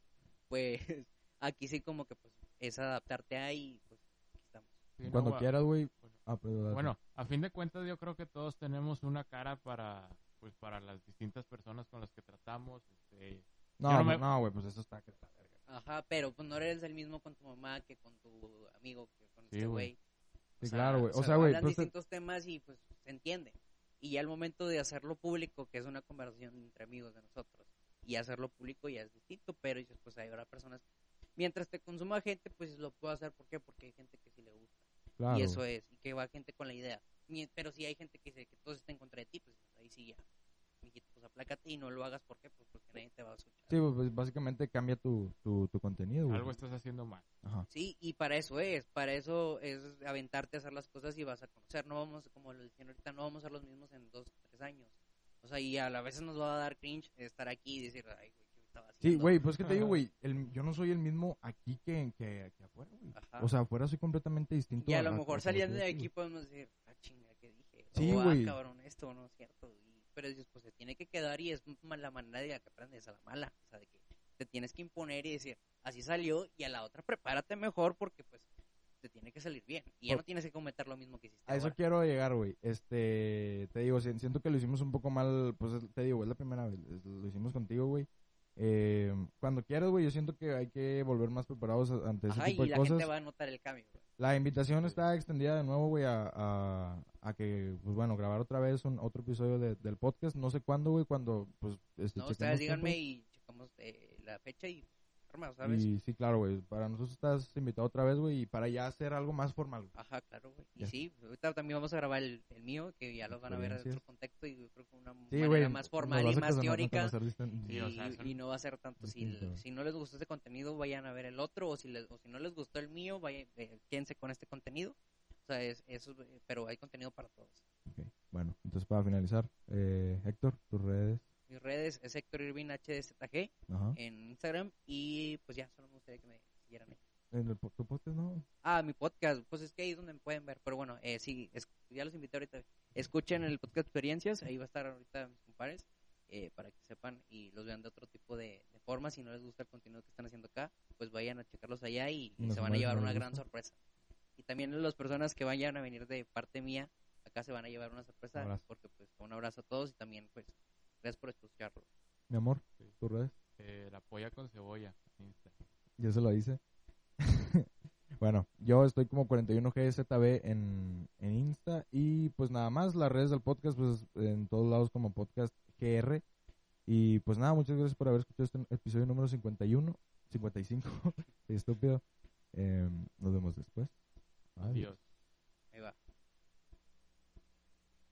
A: pues aquí sí como que pues es adaptarte a y pues aquí estamos.
C: Sí,
B: Cuando quieras, güey.
C: Bueno.
B: Ah.
C: Bueno, a fin de cuentas yo creo que todos tenemos una cara para pues para las distintas personas con las que tratamos. Este,
B: No,
C: no me-
B: no, güey, pues eso está que está verga.
A: Ajá, pero pues no eres el mismo con tu mamá que con tu amigo, que con
C: Sí,
A: este
C: güey.
B: Sí, claro, güey. O sea, güey, tú te-
A: distintos temas y pues se entiende. Y ya al momento de hacerlo público, que es una conversación entre amigos de nosotros, y hacerlo público ya es distinto, pero dices, pues hay ahora personas, mientras te consuma gente, pues lo puedo hacer, ¿por qué? Porque hay gente que sí le gusta.
B: claro.
A: y eso es, y que va gente con la idea. Pero si hay gente que dice que todos estén en contra de ti, pues ahí sí ya. Mijito, pues aplácate y no lo hagas, ¿por qué? Pues porque nadie te va a escuchar.
B: Sí, pues, pues, básicamente cambia tu, tu, tu contenido, güey.
C: algo estás haciendo mal.
B: Ajá.
A: Sí, y para eso es, para eso es aventarte a hacer las cosas y vas a conocer. No vamos, como lo decían ahorita, no vamos a ser los mismos en dos, tres años. O sea, y a la vez nos va a dar cringe estar aquí y decir, ay, güey, ¿qué estaba haciendo?
B: Sí, güey, pues que te digo, güey, el- yo no soy el mismo aquí que, que, que afuera, güey.
A: Ajá.
B: O sea, afuera soy completamente distinto.
A: Y a lo
B: a-
A: mejor
B: a-
A: saliendo de aquí podemos decir, ah, chinga, ¿qué dije?
B: Sí,
A: ah,
B: güey.
A: cabrón, esto no es cierto. Y- pero dices, pues se tiene que quedar y es la manera de que aprendes a la mala. O sea, de que te tienes que imponer y decir, así salió y a la otra prepárate mejor porque pues te tiene que salir bien. Y ya no tienes que cometer lo mismo que hiciste
B: A eso quiero llegar, güey. Este, te digo, si- siento que lo hicimos un poco mal, pues es- te digo, es la primera vez, lo hicimos contigo, güey. Eh, cuando quieras, güey, yo siento que hay que volver más preparados ante ese
A: Ajá, y
B: tipo de
A: la
B: cosas.
A: gente va a notar el cambio. güey.
B: La invitación está extendida de nuevo, güey, a, a, a que, pues bueno, grabar otra vez un otro episodio de- del podcast. No sé cuándo, güey, cuando, pues, este,
A: No, ustedes díganme y checamos eh, la fecha y arma, ¿sabes?
B: Y sí, claro, güey, para nosotros estás invitado otra vez, güey, y para ya hacer algo más formal.
A: Ajá, claro, güey. Y sí, ahorita también vamos a grabar el, el mío, que ya lo van a ver en otro contexto y yo creo que una
B: Sí,
A: manera más formal y más teórica. y,
C: o sea, son-
A: y no va a ser tanto si, si no les gustó este contenido vayan a ver el otro o si les, o si no les gustó el mío vayan eh, quédense con este contenido o sea es eso pero hay contenido para todos
B: Bueno, entonces para finalizar, eh, Héctor, tus redes.
A: Mis redes es Héctor Irving HDZG
B: Ajá.
A: en Instagram y pues ya solo me gustaría que me siguieran ahí
B: En el tu podcast, ¿no?
A: ah mi podcast pues es que ahí es donde me pueden ver pero bueno eh, sí es- ya los invité ahorita escuchen el podcast experiencias ahí va a estar ahorita mis compadres eh, para que sepan y los vean de otro tipo de, de forma. Si no les gusta el contenido que están haciendo acá, pues vayan a checarlos allá y,
B: Y
A: se van a llevar una gran sorpresa. Y también las personas que vayan a venir de parte mía, acá se van a llevar una sorpresa, porque pues un abrazo a todos y también pues gracias por escucharlo.
B: Mi amor,
C: Sí.
B: tus redes.
C: Eh, la polla con cebolla. Insta.
B: Ya se lo dice. bueno, yo estoy como 41GZB en, en Insta y pues nada más, las redes del podcast, pues en todos lados como podcast GR. Y pues nada, muchas gracias por haber escuchado este episodio número 51, 55, estúpido. Eh, nos vemos después. Adiós.
C: Adiós.
A: Ahí va.